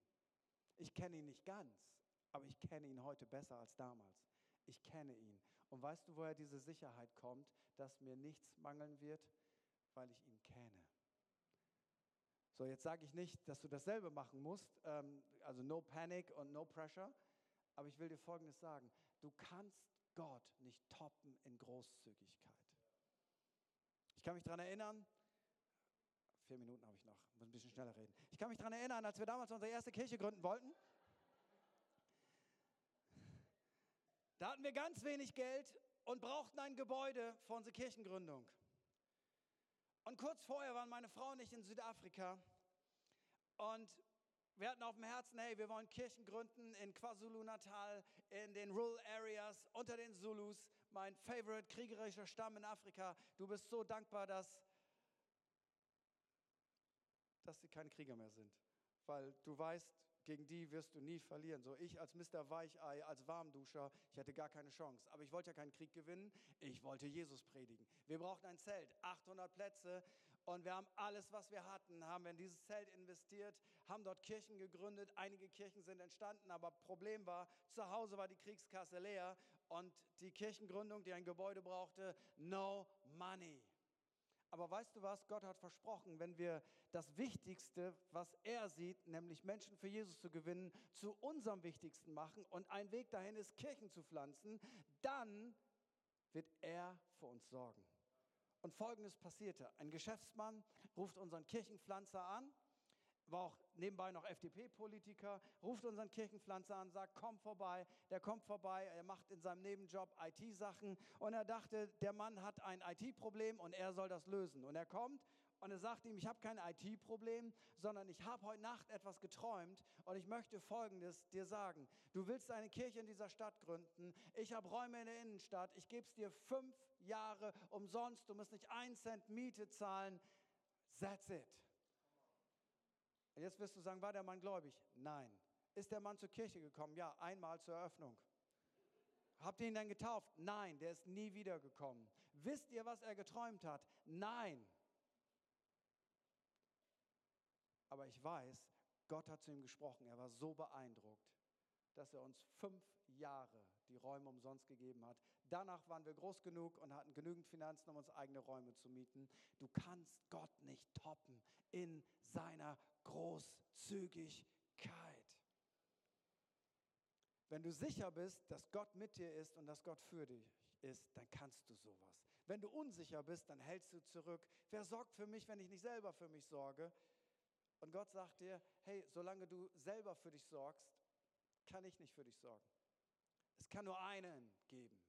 Ich kenne ihn nicht ganz, aber ich kenne ihn heute besser als damals. Ich kenne ihn. Und weißt du, woher diese Sicherheit kommt, dass mir nichts mangeln wird? Weil ich ihn kenne. So, jetzt sage ich nicht, dass du dasselbe machen musst, ähm, also no panic und no pressure, aber ich will dir Folgendes sagen. Du kannst Gott nicht toppen in Großzügigkeit. Ich kann mich daran erinnern, vier Minuten habe ich noch, muss ein bisschen schneller reden. Ich kann mich daran erinnern, als wir damals unsere erste Kirche gründen wollten. Da hatten wir ganz wenig Geld und brauchten ein Gebäude für unsere Kirchengründung. Und kurz vorher waren meine Frau und ich in Südafrika und wir hatten auf dem Herzen, hey, wir wollen Kirchen gründen in KwaZulu-Natal, in den Rural Areas, unter den Zulus, mein favorite kriegerischer Stamm in Afrika. Du bist so dankbar, dass, dass sie keine Krieger mehr sind, weil du weißt, gegen die wirst du nie verlieren. So ich als Mr. Weichei, als Warmduscher, ich hatte gar keine Chance. Aber ich wollte ja keinen Krieg gewinnen, ich wollte Jesus predigen. Wir brauchten ein Zelt, 800 Plätze und wir haben alles, was wir hatten, haben wir in dieses Zelt investiert, haben dort Kirchen gegründet. Einige Kirchen sind entstanden, aber Problem war, zu Hause war die Kriegskasse leer und die Kirchengründung, die ein Gebäude brauchte, no money. Aber weißt du was? Gott hat versprochen, wenn wir das Wichtigste, was er sieht, nämlich Menschen für Jesus zu gewinnen, zu unserem Wichtigsten machen und ein Weg dahin ist, Kirchen zu pflanzen, dann wird er für uns sorgen. Und folgendes passierte: Ein Geschäftsmann ruft unseren Kirchenpflanzer an war auch nebenbei noch FDP-Politiker, ruft unseren Kirchenpflanzer an, sagt, komm vorbei. Der kommt vorbei, er macht in seinem Nebenjob IT-Sachen und er dachte, der Mann hat ein IT-Problem und er soll das lösen. Und er kommt und er sagt ihm, ich habe kein IT-Problem, sondern ich habe heute Nacht etwas geträumt und ich möchte Folgendes dir sagen. Du willst eine Kirche in dieser Stadt gründen. Ich habe Räume in der Innenstadt. Ich gebe es dir fünf Jahre umsonst. Du musst nicht einen Cent Miete zahlen. That's it. Und jetzt wirst du sagen, war der Mann gläubig? Nein. Ist der Mann zur Kirche gekommen? Ja, einmal zur Eröffnung. Habt ihr ihn dann getauft? Nein, der ist nie wiedergekommen. Wisst ihr, was er geträumt hat? Nein. Aber ich weiß, Gott hat zu ihm gesprochen. Er war so beeindruckt, dass er uns fünf Jahre die Räume umsonst gegeben hat. Danach waren wir groß genug und hatten genügend Finanzen, um uns eigene Räume zu mieten. Du kannst Gott nicht toppen in seiner Großzügigkeit. Wenn du sicher bist, dass Gott mit dir ist und dass Gott für dich ist, dann kannst du sowas. Wenn du unsicher bist, dann hältst du zurück. Wer sorgt für mich, wenn ich nicht selber für mich sorge? Und Gott sagt dir, hey, solange du selber für dich sorgst, kann ich nicht für dich sorgen. Es kann nur einen geben,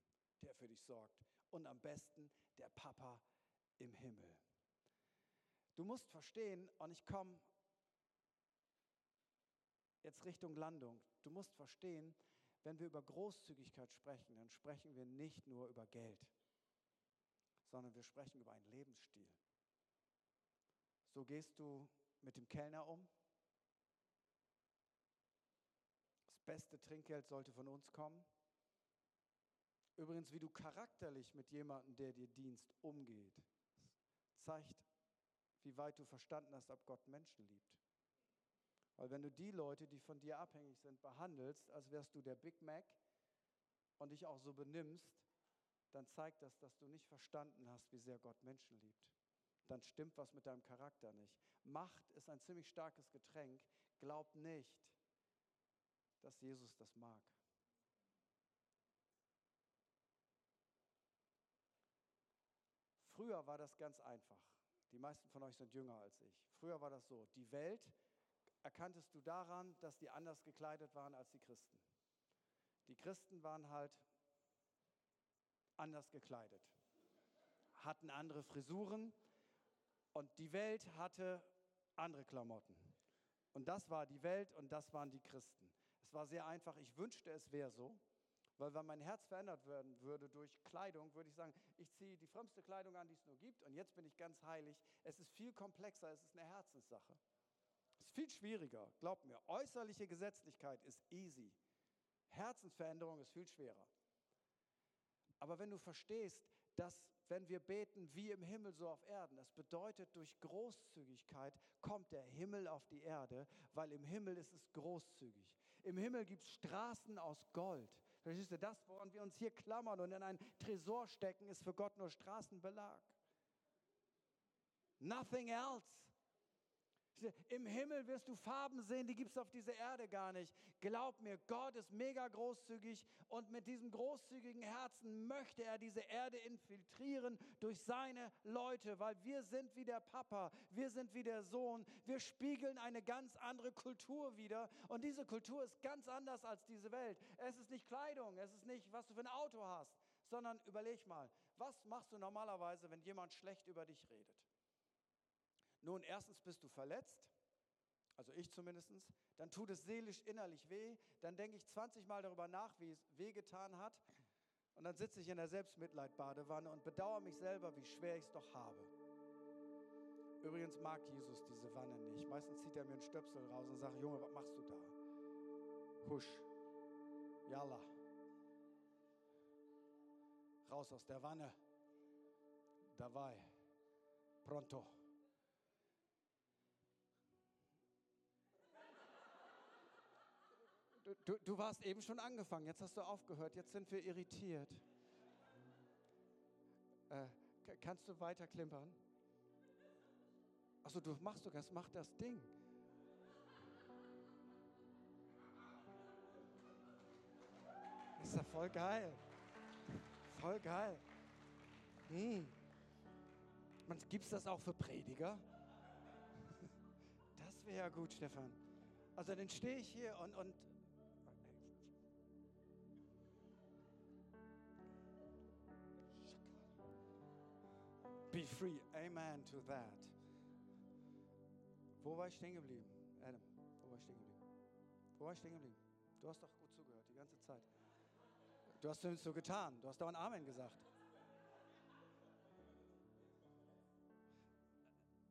der für dich sorgt. Und am besten der Papa im Himmel. Du musst verstehen, und ich komme jetzt Richtung Landung. Du musst verstehen, wenn wir über Großzügigkeit sprechen, dann sprechen wir nicht nur über Geld, sondern wir sprechen über einen Lebensstil. So gehst du mit dem Kellner um. Das beste Trinkgeld sollte von uns kommen. Übrigens, wie du charakterlich mit jemandem, der dir dienst, umgeht, zeigt, wie weit du verstanden hast, ob Gott Menschen liebt. Weil wenn du die Leute, die von dir abhängig sind, behandelst, als wärst du der Big Mac und dich auch so benimmst, dann zeigt das, dass du nicht verstanden hast, wie sehr Gott Menschen liebt. Dann stimmt was mit deinem Charakter nicht. Macht ist ein ziemlich starkes Getränk. Glaub nicht, dass Jesus das mag. Früher war das ganz einfach. Die meisten von euch sind jünger als ich. Früher war das so. Die Welt erkanntest du daran, dass die anders gekleidet waren als die Christen. Die Christen waren halt anders gekleidet, hatten andere Frisuren und die Welt hatte andere Klamotten. Und das war die Welt und das waren die Christen. Es war sehr einfach. Ich wünschte, es wäre so. Weil wenn mein Herz verändert werden würde durch Kleidung, würde ich sagen, ich ziehe die frömmste Kleidung an, die es nur gibt und jetzt bin ich ganz heilig. Es ist viel komplexer, es ist eine Herzenssache. Viel schwieriger, glaubt mir. Äußerliche Gesetzlichkeit ist easy. Herzensveränderung ist viel schwerer. Aber wenn du verstehst, dass wenn wir beten wie im Himmel so auf Erden, das bedeutet, durch Großzügigkeit kommt der Himmel auf die Erde, weil im Himmel ist es großzügig. Im Himmel gibt es Straßen aus Gold. Verstehst du, das, woran wir uns hier klammern und in einen Tresor stecken, ist für Gott nur Straßenbelag. Nothing else. Im Himmel wirst du Farben sehen, die gibt es auf dieser Erde gar nicht. Glaub mir, Gott ist mega großzügig und mit diesem großzügigen Herzen möchte er diese Erde infiltrieren durch seine Leute, weil wir sind wie der Papa, wir sind wie der Sohn, wir spiegeln eine ganz andere Kultur wieder und diese Kultur ist ganz anders als diese Welt. Es ist nicht Kleidung, es ist nicht, was du für ein Auto hast, sondern überleg mal, was machst du normalerweise, wenn jemand schlecht über dich redet? Nun, erstens bist du verletzt, also ich zumindest, dann tut es seelisch innerlich weh, dann denke ich 20 Mal darüber nach, wie es wehgetan hat und dann sitze ich in der Selbstmitleidbadewanne und bedauere mich selber, wie schwer ich es doch habe. Übrigens mag Jesus diese Wanne nicht. Meistens zieht er mir einen Stöpsel raus und sagt, Junge, was machst du da? Husch, yalla, raus aus der Wanne, dabei, pronto. Du, du warst eben schon angefangen, jetzt hast du aufgehört, jetzt sind wir irritiert. Äh, kannst du weiter klimpern? Achso, du machst sogar, mach das Ding. Ist ja voll geil. Voll geil. Hm. Gibt es das auch für Prediger? Das wäre ja gut, Stefan. Also dann stehe ich hier und, und Be free. Amen to that. Wo war ich stehen geblieben? Adam, wo war ich stehen geblieben? Wo war ich stehen geblieben? Du hast doch gut zugehört, die ganze Zeit. Du hast zumindest so getan. Du hast dauernd Amen gesagt.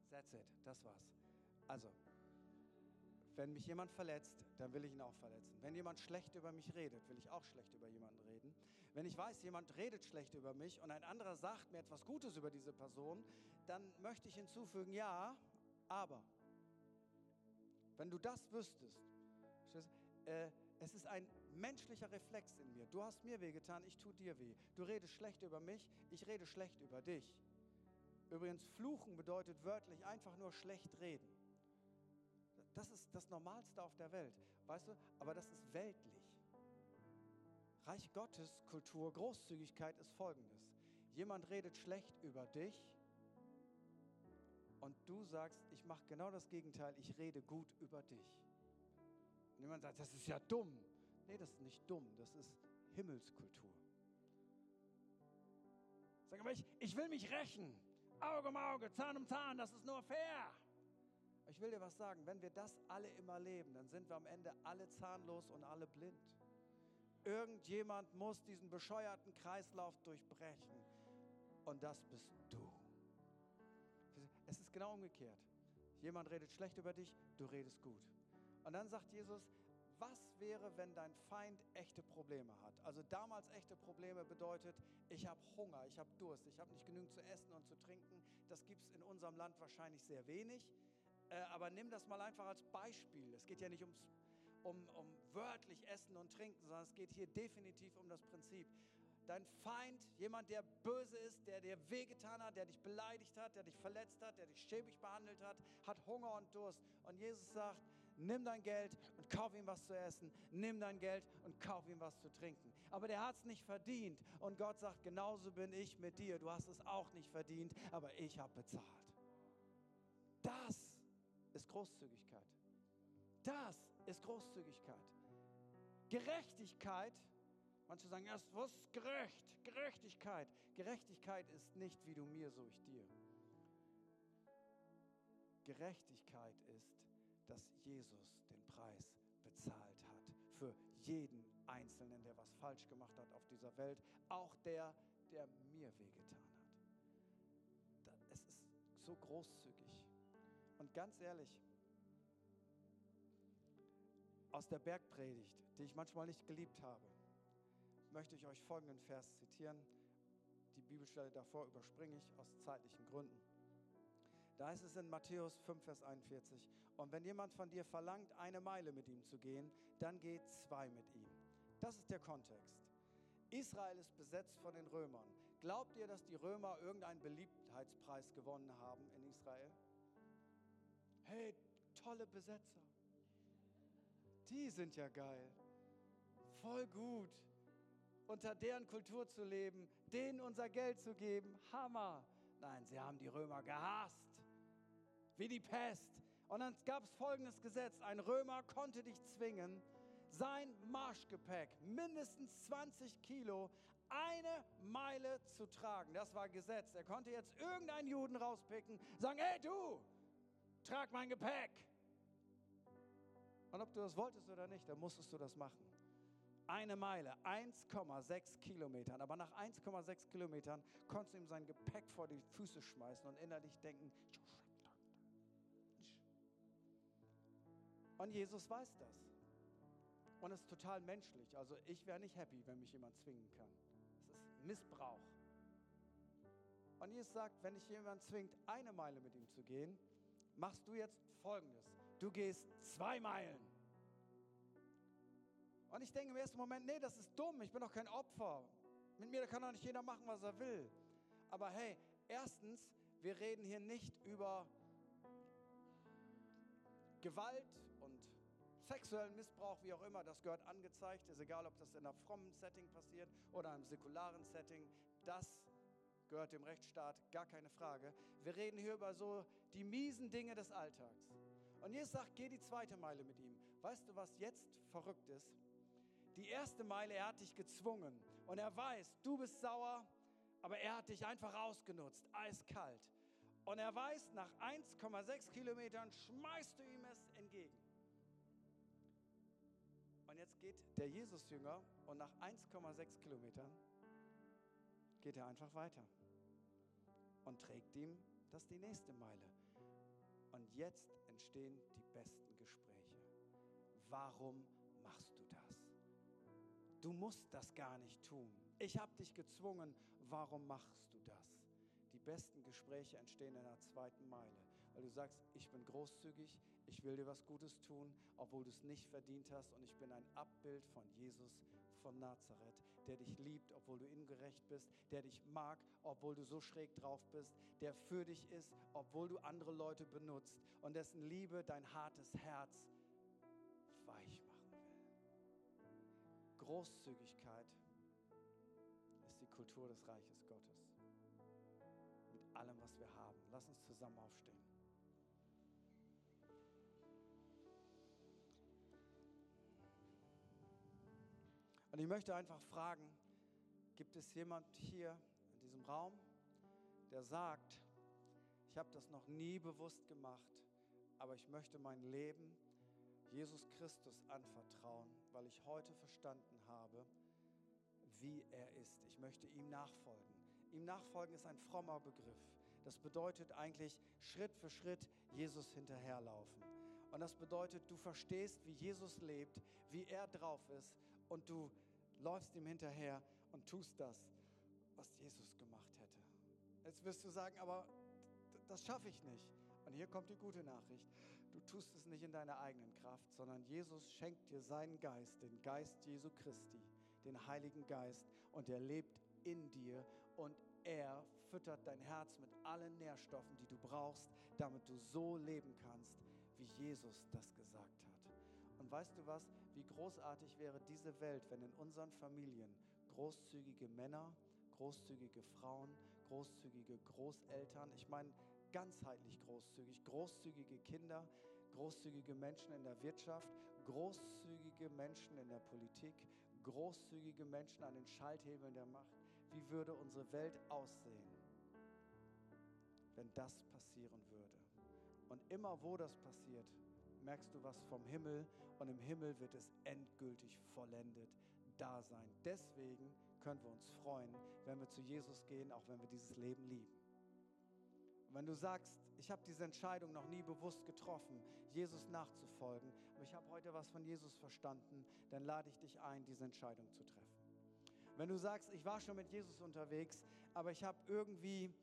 That's it. Das war's. Also, wenn mich jemand verletzt, dann will ich ihn auch verletzen. Wenn jemand schlecht über mich redet, will ich auch schlecht über jemanden reden. Wenn ich weiß, jemand redet schlecht über mich und ein anderer sagt mir etwas Gutes über diese Person, dann möchte ich hinzufügen, ja, aber. Wenn du das wüsstest, äh, es ist ein menschlicher Reflex in mir. Du hast mir wehgetan, ich tue dir weh. Du redest schlecht über mich, ich rede schlecht über dich. Übrigens, fluchen bedeutet wörtlich einfach nur schlecht reden. Das ist das Normalste auf der Welt, weißt du? Aber das ist weltlich. Reich Gottes Kultur, Großzügigkeit ist folgendes. Jemand redet schlecht über dich und du sagst, ich mache genau das Gegenteil, ich rede gut über dich. Und jemand sagt, das ist ja dumm. Nee, das ist nicht dumm, das ist Himmelskultur. Sag aber, ich, ich will mich rächen. Auge um Auge, Zahn um Zahn, das ist nur fair. Ich will dir was sagen, wenn wir das alle immer leben, dann sind wir am Ende alle zahnlos und alle blind. Irgendjemand muss diesen bescheuerten Kreislauf durchbrechen. Und das bist du. Es ist genau umgekehrt. Jemand redet schlecht über dich, du redest gut. Und dann sagt Jesus, was wäre, wenn dein Feind echte Probleme hat? Also damals echte Probleme bedeutet, ich habe Hunger, ich habe Durst, ich habe nicht genügend zu essen und zu trinken. Das gibt es in unserem Land wahrscheinlich sehr wenig. Äh, aber nimm das mal einfach als Beispiel. Es geht ja nicht ums um, um wörtlich Essen und Trinken, sondern es geht hier definitiv um das Prinzip. Dein Feind, jemand, der böse ist, der dir wehgetan hat, der dich beleidigt hat, der dich verletzt hat, der dich schäbig behandelt hat, hat Hunger und Durst. Und Jesus sagt, nimm dein Geld und kauf ihm was zu essen, nimm dein Geld und kauf ihm was zu trinken. Aber der hat es nicht verdient. Und Gott sagt, genauso bin ich mit dir. Du hast es auch nicht verdient, aber ich habe bezahlt. Das ist Großzügigkeit. Das ist Großzügigkeit. Gerechtigkeit Manche sagen erst, was ist gerecht? Gerechtigkeit. Gerechtigkeit ist nicht wie du mir, so ich dir. Gerechtigkeit ist, dass Jesus den Preis bezahlt hat für jeden Einzelnen, der was falsch gemacht hat auf dieser Welt, auch der, der mir wehgetan hat. Es ist so großzügig. Und ganz ehrlich, aus der Bergpredigt, die ich manchmal nicht geliebt habe, möchte ich euch folgenden Vers zitieren. Die Bibelstelle davor überspringe ich aus zeitlichen Gründen. Da heißt es in Matthäus 5, Vers 41, und wenn jemand von dir verlangt, eine Meile mit ihm zu gehen, dann geh zwei mit ihm. Das ist der Kontext. Israel ist besetzt von den Römern. Glaubt ihr, dass die Römer irgendeinen Beliebtheitspreis gewonnen haben in Israel? Hey, tolle Besetzer. Die sind ja geil. Voll gut. Unter deren Kultur zu leben, denen unser Geld zu geben. Hammer. Nein, sie haben die Römer gehasst. Wie die Pest. Und dann gab es folgendes Gesetz. Ein Römer konnte dich zwingen, sein Marschgepäck, mindestens 20 Kilo, eine Meile zu tragen. Das war Gesetz. Er konnte jetzt irgendeinen Juden rauspicken, sagen, hey du, trag mein Gepäck. Und ob du das wolltest oder nicht, dann musstest du das machen. Eine Meile, 1,6 Kilometern. Aber nach 1,6 Kilometern konntest du ihm sein Gepäck vor die Füße schmeißen und innerlich denken, und Jesus weiß das. Und es ist total menschlich. Also ich wäre nicht happy, wenn mich jemand zwingen kann. Das ist Missbrauch. Und Jesus sagt, wenn dich jemand zwingt, eine Meile mit ihm zu gehen, machst du jetzt Folgendes. Du gehst zwei Meilen. Und ich denke im ersten Moment, nee, das ist dumm, ich bin doch kein Opfer. Mit mir kann doch nicht jeder machen, was er will. Aber hey, erstens, wir reden hier nicht über Gewalt und sexuellen Missbrauch, wie auch immer, das gehört angezeigt. Ist egal, ob das in einem frommen Setting passiert oder einem säkularen Setting. Das gehört dem Rechtsstaat, gar keine Frage. Wir reden hier über so die miesen Dinge des Alltags. Und Jesus sagt, geh die zweite Meile mit ihm. Weißt du, was jetzt verrückt ist? Die erste Meile, er hat dich gezwungen. Und er weiß, du bist sauer, aber er hat dich einfach ausgenutzt, eiskalt. Und er weiß, nach 1,6 Kilometern schmeißt du ihm es entgegen. Und jetzt geht der Jesus-Jünger und nach 1,6 Kilometern geht er einfach weiter und trägt ihm das die nächste Meile. Und jetzt entstehen die besten Gespräche. Warum machst du das? Du musst das gar nicht tun. Ich habe dich gezwungen. Warum machst du das? Die besten Gespräche entstehen in der zweiten Meile, weil du sagst, ich bin großzügig, ich will dir was Gutes tun, obwohl du es nicht verdient hast und ich bin ein Abbild von Jesus von Nazareth, der dich liebt, obwohl du ungerecht bist, der dich mag, obwohl du so schräg drauf bist, der für dich ist, obwohl du andere Leute benutzt und dessen Liebe dein hartes Herz weich machen will. Großzügigkeit ist die Kultur des Reiches Gottes. Mit allem, was wir haben. Lass uns zusammen aufstehen. Und ich möchte einfach fragen, gibt es jemand hier in diesem Raum, der sagt, ich habe das noch nie bewusst gemacht, aber ich möchte mein Leben Jesus Christus anvertrauen, weil ich heute verstanden habe, wie er ist. Ich möchte ihm nachfolgen. Ihm nachfolgen ist ein frommer Begriff. Das bedeutet eigentlich Schritt für Schritt Jesus hinterherlaufen. Und das bedeutet, du verstehst, wie Jesus lebt, wie er drauf ist und du läufst ihm hinterher und tust das, was Jesus gemacht hätte. Jetzt wirst du sagen, aber das schaffe ich nicht. Und hier kommt die gute Nachricht. Du tust es nicht in deiner eigenen Kraft, sondern Jesus schenkt dir seinen Geist, den Geist Jesu Christi, den Heiligen Geist, und er lebt in dir und er füttert dein Herz mit allen Nährstoffen, die du brauchst, damit du so leben kannst, wie Jesus das gesagt hat. Und weißt du was, wie großartig wäre diese Welt, wenn in unseren Familien großzügige Männer, großzügige Frauen, großzügige Großeltern, ich meine ganzheitlich großzügig, großzügige Kinder, großzügige Menschen in der Wirtschaft, großzügige Menschen in der Politik, großzügige Menschen an den Schalthebeln der Macht. Wie würde unsere Welt aussehen, wenn das passieren würde? Und immer wo das passiert, merkst du was vom Himmel und im Himmel wird es endgültig vollendet da sein. Deswegen können wir uns freuen, wenn wir zu Jesus gehen, auch wenn wir dieses Leben lieben. Und wenn du sagst, ich habe diese Entscheidung noch nie bewusst getroffen, Jesus nachzufolgen, aber ich habe heute was von Jesus verstanden, dann lade ich dich ein, diese Entscheidung zu treffen. Wenn du sagst, ich war schon mit Jesus unterwegs, aber ich habe irgendwie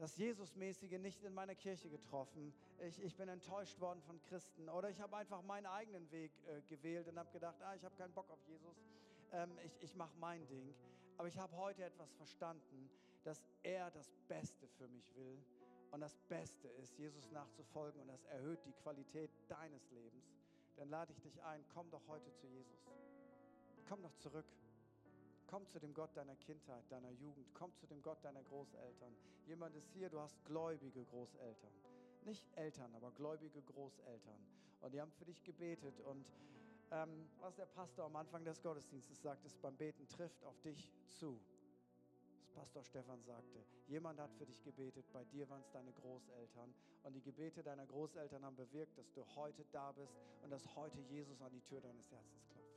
das Jesusmäßige nicht in meiner Kirche getroffen. Ich, ich bin enttäuscht worden von Christen oder ich habe einfach meinen eigenen Weg äh, gewählt und habe gedacht, ah, ich habe keinen Bock auf Jesus, ähm, ich, ich mache mein Ding. Aber ich habe heute etwas verstanden, dass er das Beste für mich will und das Beste ist, Jesus nachzufolgen und das erhöht die Qualität deines Lebens. Dann lade ich dich ein, komm doch heute zu Jesus. Komm doch zurück. Komm zu dem Gott deiner Kindheit, deiner Jugend. Komm zu dem Gott deiner Großeltern. Jemand ist hier, du hast gläubige Großeltern. Nicht Eltern, aber gläubige Großeltern. Und die haben für dich gebetet. Und ähm, was der Pastor am Anfang des Gottesdienstes sagt, ist beim Beten trifft auf dich zu. Was Pastor Stefan sagte, jemand hat für dich gebetet, bei dir waren es deine Großeltern. Und die Gebete deiner Großeltern haben bewirkt, dass du heute da bist und dass heute Jesus an die Tür deines Herzens klopft.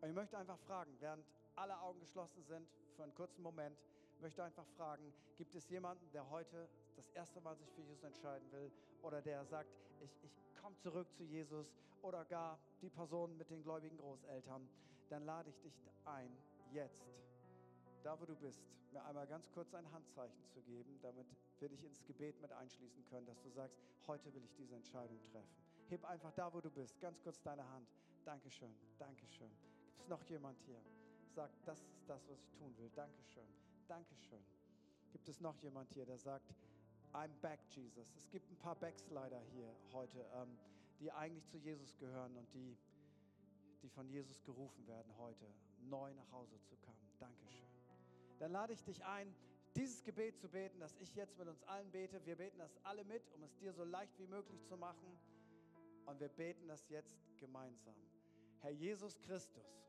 Und ich möchte einfach fragen, während alle Augen geschlossen sind, für einen kurzen Moment, möchte einfach fragen, gibt es jemanden, der heute das erste Mal sich für Jesus entscheiden will oder der sagt, ich, ich komme zurück zu Jesus oder gar die Person mit den gläubigen Großeltern, dann lade ich dich ein, jetzt, da wo du bist, mir einmal ganz kurz ein Handzeichen zu geben, damit wir dich ins Gebet mit einschließen können, dass du sagst, heute will ich diese Entscheidung treffen. Heb einfach da, wo du bist, ganz kurz deine Hand. Dankeschön, Dankeschön. Gibt es noch jemand hier? Sagt, das ist das, was ich tun will. Dankeschön. Dankeschön. Gibt es noch jemand hier, der sagt, I'm back, Jesus? Es gibt ein paar Backslider hier heute, ähm, die eigentlich zu Jesus gehören und die, die von Jesus gerufen werden, heute neu nach Hause zu kommen. Dankeschön. Dann lade ich dich ein, dieses Gebet zu beten, das ich jetzt mit uns allen bete. Wir beten das alle mit, um es dir so leicht wie möglich zu machen. Und wir beten das jetzt gemeinsam. Herr Jesus Christus,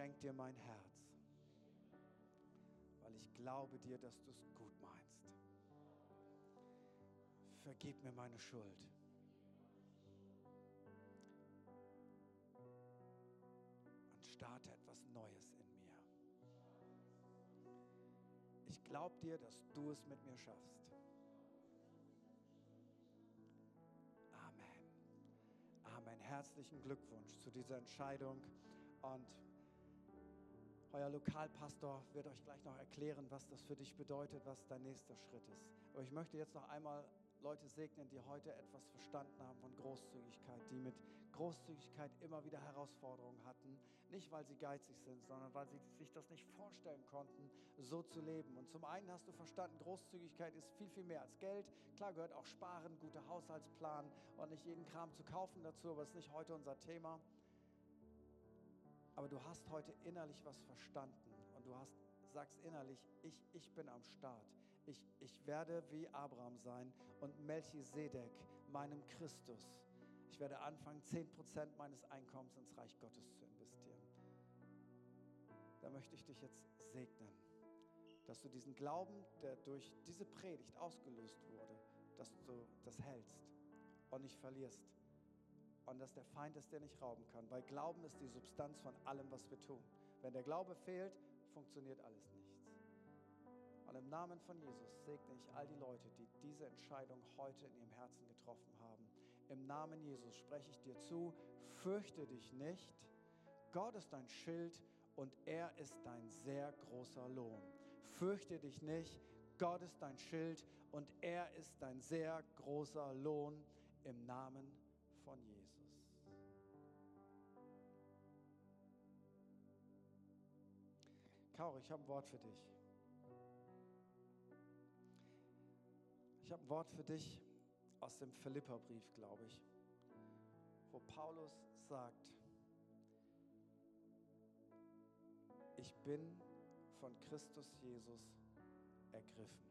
schenk dir mein Herz, weil ich glaube dir, dass du es gut meinst. Vergib mir meine Schuld. Und starte etwas Neues in mir. Ich glaube dir, dass du es mit mir schaffst. Amen. Amen. Herzlichen Glückwunsch zu dieser Entscheidung und euer Lokalpastor wird euch gleich noch erklären, was das für dich bedeutet, was dein nächster Schritt ist. Aber ich möchte jetzt noch einmal Leute segnen, die heute etwas verstanden haben von Großzügigkeit, die mit Großzügigkeit immer wieder Herausforderungen hatten. Nicht, weil sie geizig sind, sondern weil sie sich das nicht vorstellen konnten, so zu leben. Und zum einen hast du verstanden, Großzügigkeit ist viel, viel mehr als Geld. Klar gehört auch Sparen, guter Haushaltsplan und nicht jeden Kram zu kaufen dazu, aber es ist nicht heute unser Thema. Aber du hast heute innerlich was verstanden und du hast, sagst innerlich, ich, ich bin am Start. Ich, ich werde wie Abraham sein und Melchisedek, meinem Christus. Ich werde anfangen, 10% meines Einkommens ins Reich Gottes zu investieren. Da möchte ich dich jetzt segnen, dass du diesen Glauben, der durch diese Predigt ausgelöst wurde, dass du das hältst und nicht verlierst und dass der Feind es dir nicht rauben kann. Weil Glauben ist die Substanz von allem, was wir tun. Wenn der Glaube fehlt, funktioniert alles nichts. Und im Namen von Jesus segne ich all die Leute, die diese Entscheidung heute in ihrem Herzen getroffen haben. Im Namen Jesus spreche ich dir zu, fürchte dich nicht. Gott ist dein Schild und er ist dein sehr großer Lohn. Fürchte dich nicht, Gott ist dein Schild und er ist dein sehr großer Lohn im Namen Kaur, ich habe ein Wort für dich. Ich habe ein Wort für dich aus dem Philipperbrief, glaube ich, wo Paulus sagt, ich bin von Christus Jesus ergriffen.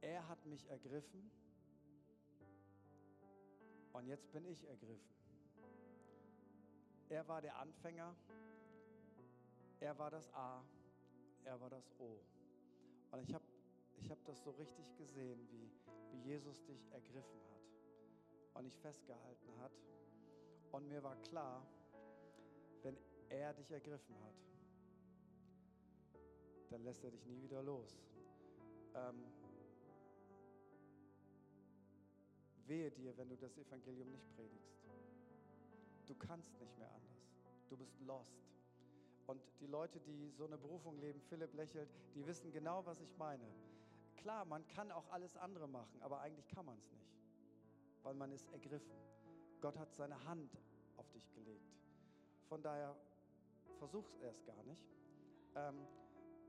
Er hat mich ergriffen Und jetzt bin ich ergriffen. Er war der Anfänger, er war das A, er war das O. Und ich habe ich hab das so richtig gesehen, wie, wie Jesus dich ergriffen hat und dich festgehalten hat. Und mir war klar, wenn er dich ergriffen hat, dann lässt er dich nie wieder los. Ähm, wehe dir, wenn du das Evangelium nicht predigst. Du kannst nicht mehr anders. Du bist lost. Und die Leute, die so eine Berufung leben, Philipp lächelt, die wissen genau, was ich meine. Klar, man kann auch alles andere machen, aber eigentlich kann man es nicht, weil man ist ergriffen. Gott hat seine Hand auf dich gelegt. Von daher versuch es erst gar nicht. Ähm,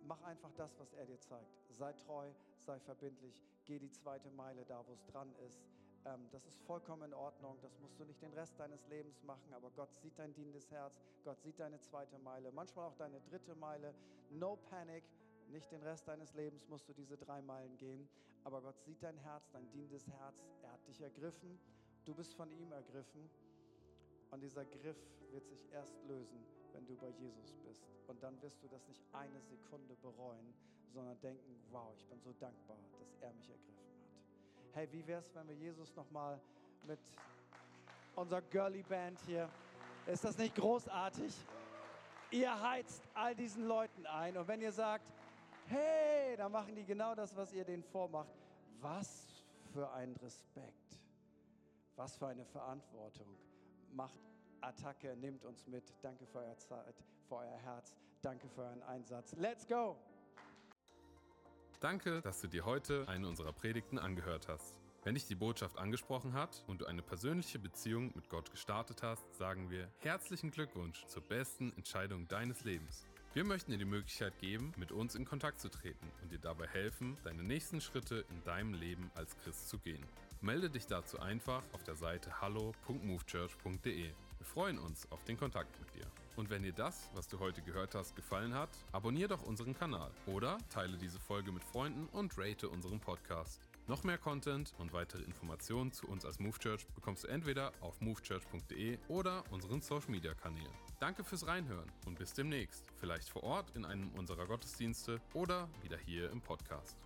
mach einfach das, was er dir zeigt. Sei treu, sei verbindlich, geh die zweite Meile da, wo es dran ist. Ähm, das ist vollkommen in Ordnung. Das musst du nicht den Rest deines Lebens machen, aber Gott sieht dein dienendes Herz. Gott sieht deine zweite Meile, manchmal auch deine dritte Meile. No panic. Nicht den Rest deines Lebens musst du diese drei Meilen gehen, aber Gott sieht dein Herz, dein dienendes Herz. Er hat dich ergriffen. Du bist von ihm ergriffen. Und dieser Griff wird sich erst lösen, wenn du bei Jesus bist. Und dann wirst du das nicht eine Sekunde bereuen, sondern denken, wow, ich bin so dankbar, dass er mich ergriffen hat. Hey, wie wäre es, wenn wir Jesus nochmal mit unserer Girly Band hier, ist das nicht großartig? Ihr heizt all diesen Leuten ein und wenn ihr sagt, hey, dann machen die genau das, was ihr denen vormacht. Was für ein Respekt, was für eine Verantwortung. Macht Attacke, nimmt uns mit. Danke für eure Zeit, für euer Herz. Danke für euren Einsatz. Let's go! Danke, dass du dir heute eine unserer Predigten angehört hast. Wenn dich die Botschaft angesprochen hat und du eine persönliche Beziehung mit Gott gestartet hast, sagen wir herzlichen Glückwunsch zur besten Entscheidung deines Lebens. Wir möchten dir die Möglichkeit geben, mit uns in Kontakt zu treten und dir dabei helfen, deine nächsten Schritte in deinem Leben als Christ zu gehen. Melde dich dazu einfach auf der Seite hallo.movechurch.de. Wir freuen uns auf den Kontakt mit dir. Und wenn dir das, was du heute gehört hast, gefallen hat, abonniere doch unseren Kanal oder teile diese Folge mit Freunden und rate unseren Podcast. Noch mehr Content und weitere Informationen zu uns als Move Church bekommst du entweder auf movechurch.de oder unseren Social Media Kanälen. Danke fürs Reinhören und bis demnächst. Vielleicht vor Ort in einem unserer Gottesdienste oder wieder hier im Podcast.